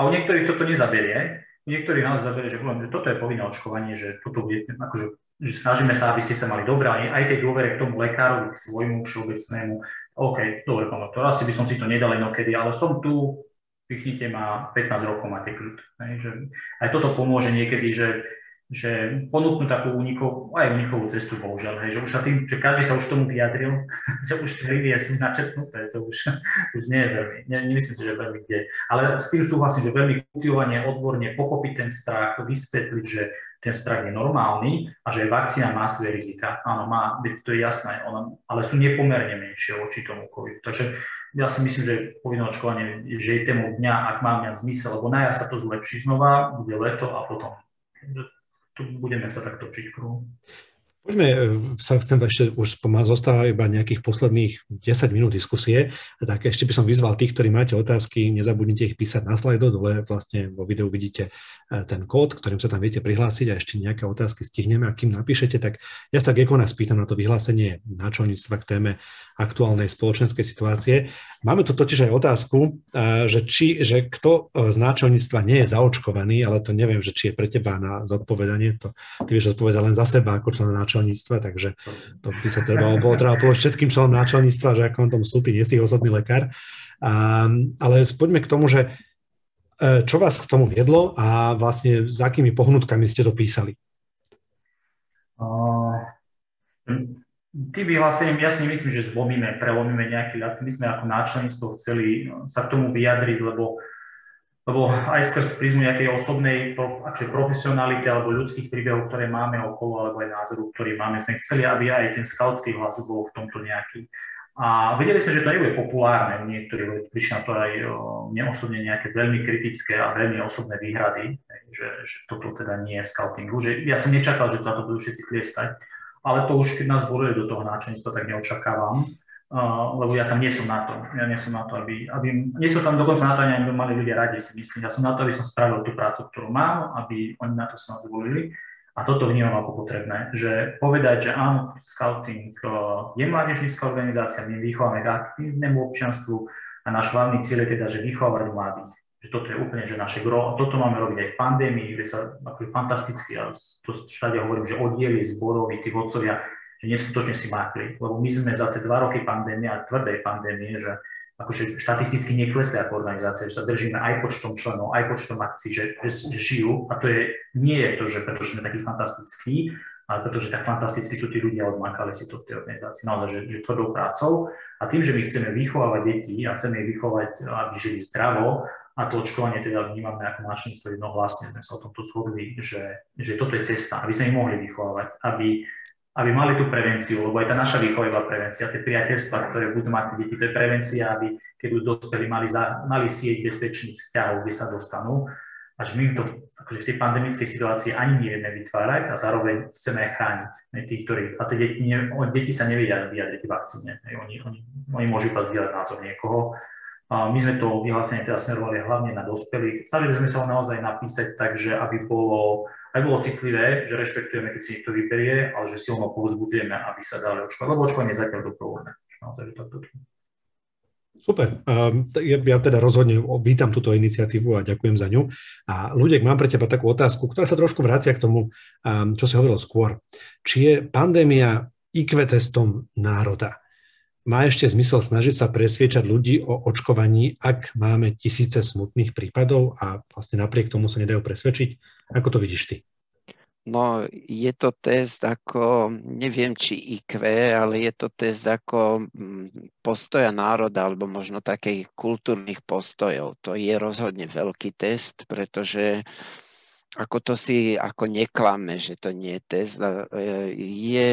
S2: A u niektorých toto nezaberie, niektorí nás zaberie, že, že toto je povinné očkovanie, že toto bude, akože, že snažíme sa, aby ste sa mali dobré, aj tej dôvere k tomu lekárovi, k svojmu všeobecnému. OK, dobre, pán doktor, asi by som si to nedal inokedy, ale som tu, pichnite ma, 15 rokov máte kľud. Že aj toto pomôže niekedy, že že ponúknú takú unikovú, aj unikovú cestu, bohužiaľ, hej, že už sa tým, že každý sa už tomu vyjadril, *laughs* že už tie línie sú načetnuté, to už, *laughs* už nie je veľmi, ne, nemyslím si, že veľmi kde. Ale s tým súhlasím, že veľmi kultivovanie, odborne pochopiť ten strach, vysvetliť, že ten strach je normálny a že vakcína má svoje rizika. Áno, má, to je jasné, ale sú nepomerne menšie voči tomu COVID. Takže ja si myslím, že povinné očkovanie, že je tému dňa, ak má mňa zmysel, lebo na sa to zlepší znova, bude leto a potom tu budeme sa takto točiť kruhu.
S1: Poďme, e, sa chcem ešte, už zostáva iba nejakých posledných 10 minút diskusie, tak ešte by som vyzval tých, ktorí máte otázky, nezabudnite ich písať na slajdo, dole vlastne vo videu vidíte e, ten kód, ktorým sa tam viete prihlásiť a ešte nejaké otázky stihneme a kým napíšete, tak ja sa Gekona spýtam na to vyhlásenie náčelníctva k téme aktuálnej spoločenskej situácie. Máme tu totiž aj otázku, e, že, či, že kto z náčelníctva nie je zaočkovaný, ale to neviem, že či je pre teba na zodpovedanie, to ty vieš odpovedať len za seba ako člen náčelníctva náčelníctva, takže to by sa treba, bolo treba povedať všetkým členom náčelníctva, že ako tom sú, ty nie si osobný lekár. A, ale poďme k tomu, že čo vás k tomu viedlo a vlastne s akými pohnutkami ste to písali?
S2: Uh, tým vyhlásením ja si nemyslím, že zlomíme, prelomíme nejaký ľad. My sme ako náčlenstvo chceli sa k tomu vyjadriť, lebo lebo aj skrz prízmu nejakej osobnej akože profesionality alebo ľudských príbehov, ktoré máme okolo, alebo aj názoru, ktorý máme, sme chceli, aby aj ten skautský hlas bol v tomto nejaký. A vedeli sme, že to je populárne, niektorí prišli na to aj mne osobne nejaké veľmi kritické a veľmi osobné výhrady, že, že toto teda nie je scoutingu, že ja som nečakal, že to budú všetci kliestať, ale to už keď nás volili do toho náčenstva, tak neočakávam lebo ja tam nie som na to. Ja nie som na to, aby, aby nie som tam dokonca na to, aby mali ľudia radi, si myslím. Ja som na to, aby som spravil tú prácu, ktorú mám, aby oni na to sa zvolili. A toto vnímam ako potrebné, že povedať, že áno, scouting je mládežnícka organizácia, my vychovávame k aktívnemu občanstvu a náš hlavný cieľ je teda, že vychovávať mladých. Že toto je úplne, že naše gro. A toto máme robiť aj v pandémii, kde sa ako fantasticky, a to všade hovorím, že oddiely zborov, tí vodcovia že neskutočne si mákli, lebo my sme za tie dva roky pandémie a tvrdej pandémie, že akože štatisticky neklesli ako organizácia, že sa držíme aj počtom členov, aj počtom akcií, že, že, že žijú. A to je, nie je to, že pretože sme takí fantastickí, ale pretože tak fantasticky sú tí ľudia odmakali si to v tej organizácii, naozaj, že, že tvrdou prácou. A tým, že my chceme vychovávať deti a chceme ich vychovať, aby žili zdravo a to očkovanie teda vnímame ako nášenstvo jednohlasne, sme sa o tomto shodli, že, že toto je cesta, aby sme ich mohli vychovávať, aby aby mali tú prevenciu, lebo aj tá naša výchova je prevencia, tie priateľstva, ktoré budú mať deti, to je prevencia, aby keď budú dospeli, mali, za, mali sieť bezpečných vzťahov, kde sa dostanú. Až my to akože v tej pandemickej situácii ani nevieme vytvárať a zároveň chceme chrániť tých, ktorí, a tie deti, ne, deti sa nevedia vyjadriť vakcíne, ne, oni, oni, oni môžu iba zdieľať názor niekoho. A my sme to vyhlásenie teda smerovali hlavne na dospelých. Snažili sme sa ho naozaj napísať tak, že aby bolo aj bolo citlivé, že rešpektujeme, keď si niekto vyberie, ale že silno povzbudzujeme, aby sa dali očkovať, lebo očkovanie je zatiaľ dobrovoľné.
S1: Super. Um, ja, ja teda rozhodne vítam túto iniciatívu a ďakujem za ňu. A ľudia, mám pre teba takú otázku, ktorá sa trošku vracia k tomu, um, čo si hovoril skôr. Či je pandémia IQ testom národa? Má ešte zmysel snažiť sa presviečať ľudí o očkovaní, ak máme tisíce smutných prípadov a vlastne napriek tomu sa nedajú presvedčiť? Ako to vidíš ty?
S3: No, je to test ako, neviem či IQ, ale je to test ako mm, postoja národa, alebo možno takých kultúrnych postojov. To je rozhodne veľký test, pretože ako to si ako neklame, že to nie je test. E, je,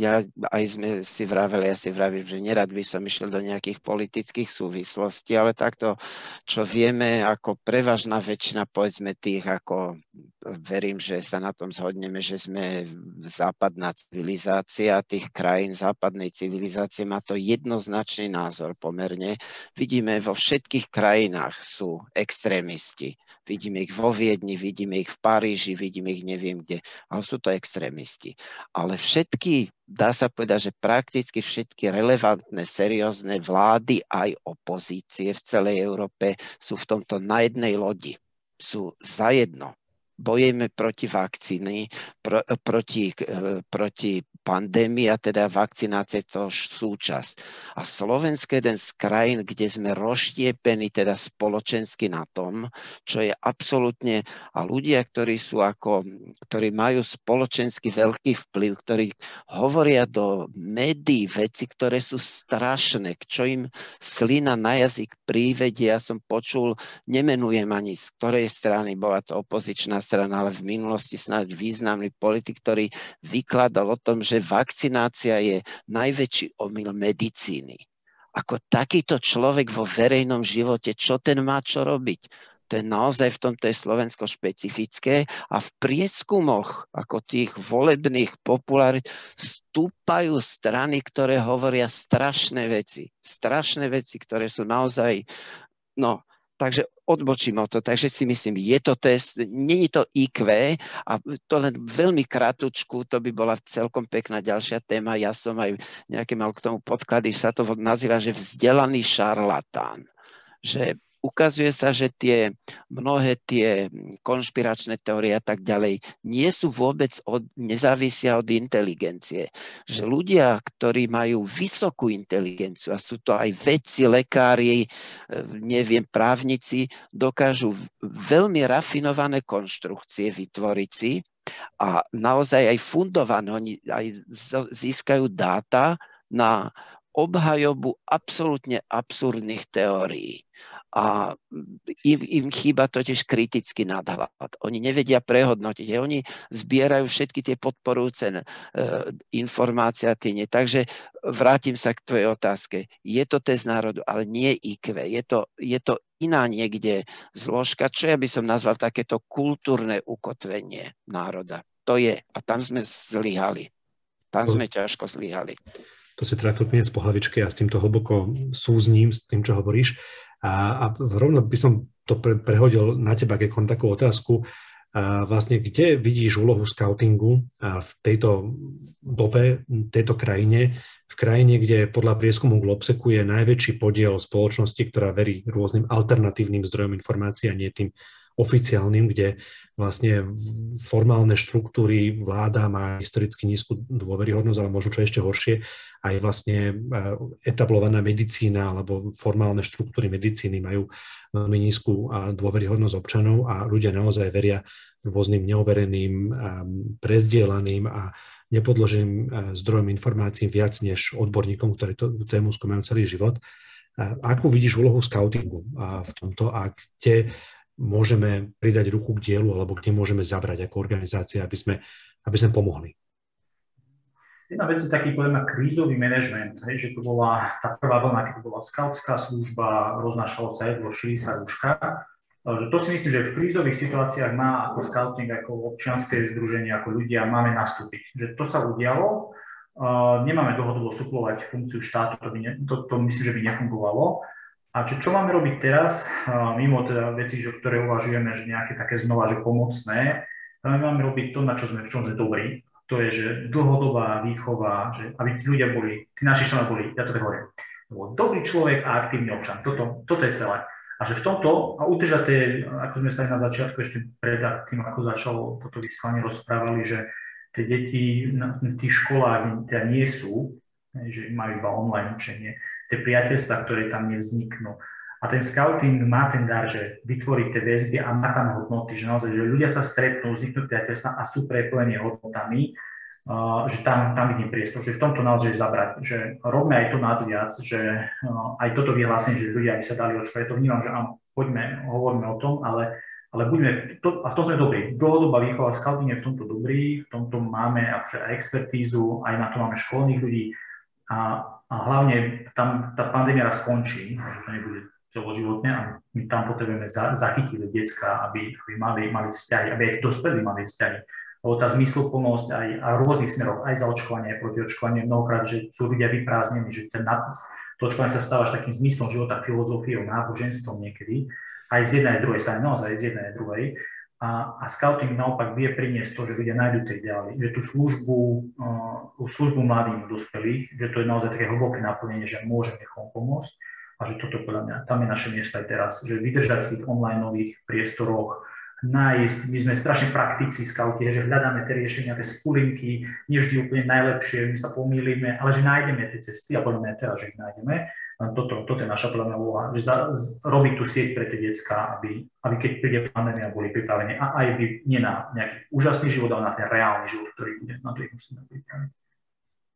S3: ja aj sme si vraveli, ja si vravím, že nerad by som išiel do nejakých politických súvislostí, ale takto, čo vieme, ako prevažná väčšina, povedzme tých, ako verím, že sa na tom zhodneme, že sme západná civilizácia tých krajín západnej civilizácie, má to jednoznačný názor pomerne. Vidíme, vo všetkých krajinách sú extrémisti vidíme ich vo Viedni, vidíme ich v Paríži, vidíme ich neviem kde, ale sú to extrémisti. Ale všetky, dá sa povedať, že prakticky všetky relevantné, seriózne vlády aj opozície v celej Európe sú v tomto na jednej lodi. Sú zajedno bojujeme proti vakcíny, pro, proti, e, proti pandémii a teda vakcinácie to súčasť. A Slovensko je jeden z krajín, kde sme rozštiepení teda spoločensky na tom, čo je absolútne, a ľudia, ktorí sú ako, ktorí majú spoločensky veľký vplyv, ktorí hovoria do médií veci, ktoré sú strašné, čo im slina na jazyk prívedie. Ja som počul, nemenujem ani z ktorej strany bola to opozičná strana, ale v minulosti snáď významný politik, ktorý vykladal o tom, že vakcinácia je najväčší omyl medicíny. Ako takýto človek vo verejnom živote, čo ten má čo robiť? To je naozaj v tomto je Slovensko špecifické a v prieskumoch ako tých volebných popularit stúpajú strany, ktoré hovoria strašné veci. Strašné veci, ktoré sú naozaj, no, takže odbočím o to. Takže si myslím, je to test, není to IQ a to len veľmi kratučku, to by bola celkom pekná ďalšia téma. Ja som aj nejaké mal k tomu podklady, sa to nazýva, že vzdelaný šarlatán. Že ukazuje sa, že tie mnohé tie konšpiračné teórie a tak ďalej nie sú vôbec od, nezávisia od inteligencie. Že ľudia, ktorí majú vysokú inteligenciu a sú to aj vedci, lekári, e, neviem, právnici, dokážu veľmi rafinované konštrukcie vytvoriť si a naozaj aj fundované, oni aj získajú dáta na obhajobu absolútne absurdných teórií. A im, im chýba totiž kritický nadhľad. Oni nevedia prehodnotiť. Oni zbierajú všetky tie podporujúce e, informácie a tie nie. Takže vrátim sa k tvojej otázke. Je to test národu, ale nie IQ. Je to, je to iná niekde zložka, čo ja by som nazval takéto kultúrne ukotvenie národa. To je. A tam sme zlyhali. Tam sme ťažko zlyhali.
S1: To si trafil kniec po a s týmto hlboko súzním, s tým, čo hovoríš. A, a rovno by som to pre, prehodil na teba, keď takú otázku. A vlastne, kde vidíš úlohu scoutingu v tejto dobe, tejto krajine, v krajine, kde podľa prieskumu Globseku je najväčší podiel spoločnosti, ktorá verí rôznym alternatívnym zdrojom informácií a nie tým oficiálnym, kde vlastne formálne štruktúry vláda má historicky nízku dôveryhodnosť, ale možno čo ešte horšie, aj vlastne e, etablovaná medicína alebo formálne štruktúry medicíny majú veľmi nízku dôveryhodnosť občanov a ľudia naozaj veria rôznym neovereným, prezdielaným a nepodloženým e, zdrojom informácií viac než odborníkom, ktorí tú tému skúmajú celý život. Akú vidíš úlohu scoutingu v tomto a kde môžeme pridať ruku k dielu alebo kde môžeme zabrať ako organizácia, aby sme, aby sme pomohli?
S2: Jedna vec je taký, poviem, krízový manažment, hej, že to bola tá prvá vlna, keď bola skautská služba, roznášalo sa jedlo, šili sa rúška. Že to si myslím, že v krízových situáciách má ako scouting, ako občianské združenie, ako ľudia máme nastúpiť. Že to sa udialo, uh, nemáme dlhodobo suplovať funkciu štátu, to, by ne, to, to myslím, že by nefungovalo. A čo, čo máme robiť teraz, mimo teda veci, že, ktoré uvažujeme, že nejaké také znova, že pomocné, my máme robiť to, na čo sme, v čom sme dobrí. To je, že dlhodobá výchova, že aby tí ľudia boli, tí naši členovia boli, ja to tak hovorím, dobrý človek a aktívny občan. Toto, toto je celé. A že v tomto, a udržať tie, ako sme sa aj na začiatku ešte pred tým, ako začalo toto vysielanie, rozprávali, že tie deti na tých školách teda nie sú, že majú iba online učenie, tie priateľstva, ktoré tam nevzniknú. A ten scouting má ten dar, že vytvorí tie väzby a má tam hodnoty, že naozaj, že ľudia sa stretnú, vzniknú priateľstva a sú prepojení hodnotami, uh, že tam, tam vidím priestor, že v tomto naozaj zabrať, že robme aj to nadviac, že uh, aj toto vyhlásenie, že ľudia by sa dali očkovať, to vnímam, že áno, poďme, hovoríme o tom, ale, ale buďme, to, a v tom sme dobrí. Dlhodobá výchova, scouting je v tomto dobrý, v tomto máme akože aj expertízu, aj na to máme školných ľudí a a hlavne tam tá pandémia raz skončí, že to nebude celoživotne a my tam potrebujeme za, zachytiť detská, aby, aby mali, mali vzťahy, aby aj dospelí mali vzťahy. Lebo tá zmysluplnosť aj a rôznych smerov, aj za očkovanie, aj proti očkovanie, mnohokrát, že sú ľudia vyprázdnení, že ten nadpis, to očkovanie sa stáva až takým zmyslom života, filozofiou, náboženstvom niekedy, aj z jednej aj druhej strany, naozaj z jednej aj druhej. A, a scouting naopak vie priniesť to, že ľudia nájdú tie ideály, že tú službu, uh, službu mladým dospelých, že to je naozaj také hlboké naplnenie, že môže niekomu pomôcť. A že toto podľa mňa, tam je naše miesto aj teraz, že vydržať v tých online priestoroch, nájsť, my sme strašne praktici scouti, že hľadáme tie riešenia, tie skulinky, nie vždy úplne najlepšie, my sa pomýlime, ale že nájdeme tie cesty a podľa mňa teraz, že ich nájdeme toto, toto je naša podľa úloha, že za, robiť tú sieť pre tie detská, aby, aby keď príde pandémia, boli pripravení a aj by nie na nejaký úžasný život, ale na ten reálny život, ktorý bude, na to ich musíme pripraviť.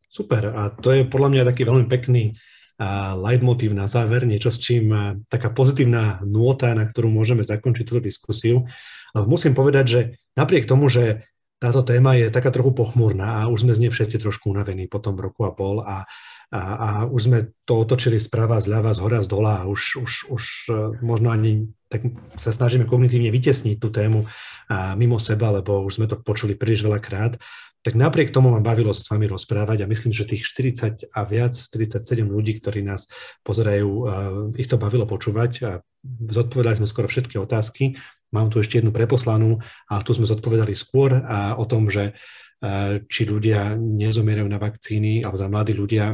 S1: Super, a to je podľa mňa taký veľmi pekný uh, leitmotív na záver, niečo s čím taká pozitívna nôta, na ktorú môžeme zakončiť túto diskusiu. Musím povedať, že napriek tomu, že táto téma je taká trochu pochmúrna a už sme z nej všetci trošku unavení po tom roku a pol a a, a už sme to otočili sprava, zľava, z hora, z dola a už, už, už e, možno ani tak sa snažíme kognitívne vytesniť tú tému a mimo seba, lebo už sme to počuli príliš veľakrát. Tak napriek tomu ma bavilo sa s vami rozprávať a myslím, že tých 40 a viac, 47 ľudí, ktorí nás pozerajú, ich to bavilo počúvať a zodpovedali sme skoro všetky otázky. mám tu ešte jednu preposlanú a tu sme zodpovedali skôr a o tom, že či ľudia nezomierajú na vakcíny, alebo teda mladí ľudia,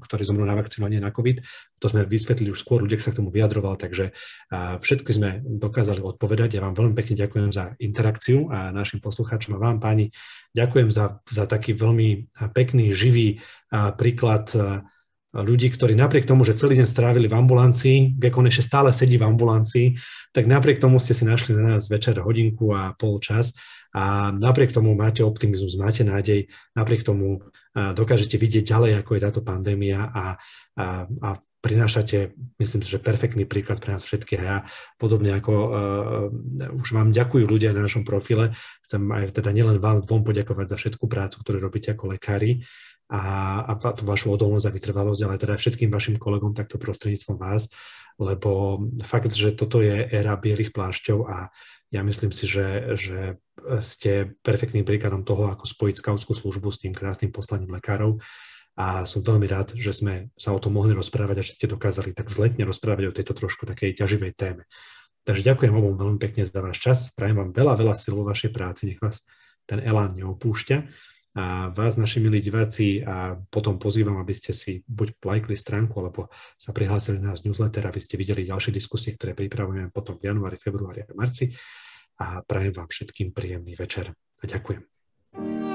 S1: ktorí zomrú na vakcínu a nie na COVID. To sme vysvetlili už skôr, ľudia sa k tomu vyjadroval, takže všetko sme dokázali odpovedať. Ja vám veľmi pekne ďakujem za interakciu a našim poslucháčom a vám, páni, ďakujem za, za taký veľmi pekný, živý príklad ľudí, ktorí napriek tomu, že celý deň strávili v ambulancii, on ešte stále sedí v ambulancii, tak napriek tomu ste si našli na nás večer hodinku a pol čas a napriek tomu máte optimizmus, máte nádej, napriek tomu dokážete vidieť ďalej, ako je táto pandémia a, a, a prinášate, myslím že perfektný príklad pre nás všetkých. A ja podobne ako uh, už vám ďakujú ľudia na našom profile, chcem aj teda nielen vám dvom poďakovať za všetku prácu, ktorú robíte ako lekári, a, a tú vašu odolnosť a vytrvalosť, ale teda všetkým vašim kolegom takto prostredníctvom vás, lebo fakt, že toto je éra bielých plášťov a ja myslím si, že, že ste perfektným príkladom toho, ako spojiť skautskú službu s tým krásnym poslaním lekárov a som veľmi rád, že sme sa o tom mohli rozprávať a že ste dokázali tak vzletne rozprávať o tejto trošku takej ťaživej téme. Takže ďakujem obom veľmi pekne za váš čas, prajem vám veľa, veľa sil vo vašej práci, nech vás ten elán neopúšťa a vás, naši milí diváci, a potom pozývam, aby ste si buď lajkli stránku, alebo sa prihlásili na newsletter, aby ste videli ďalšie diskusie, ktoré pripravujeme potom v januári, februári a marci. A prajem vám všetkým príjemný večer a ďakujem.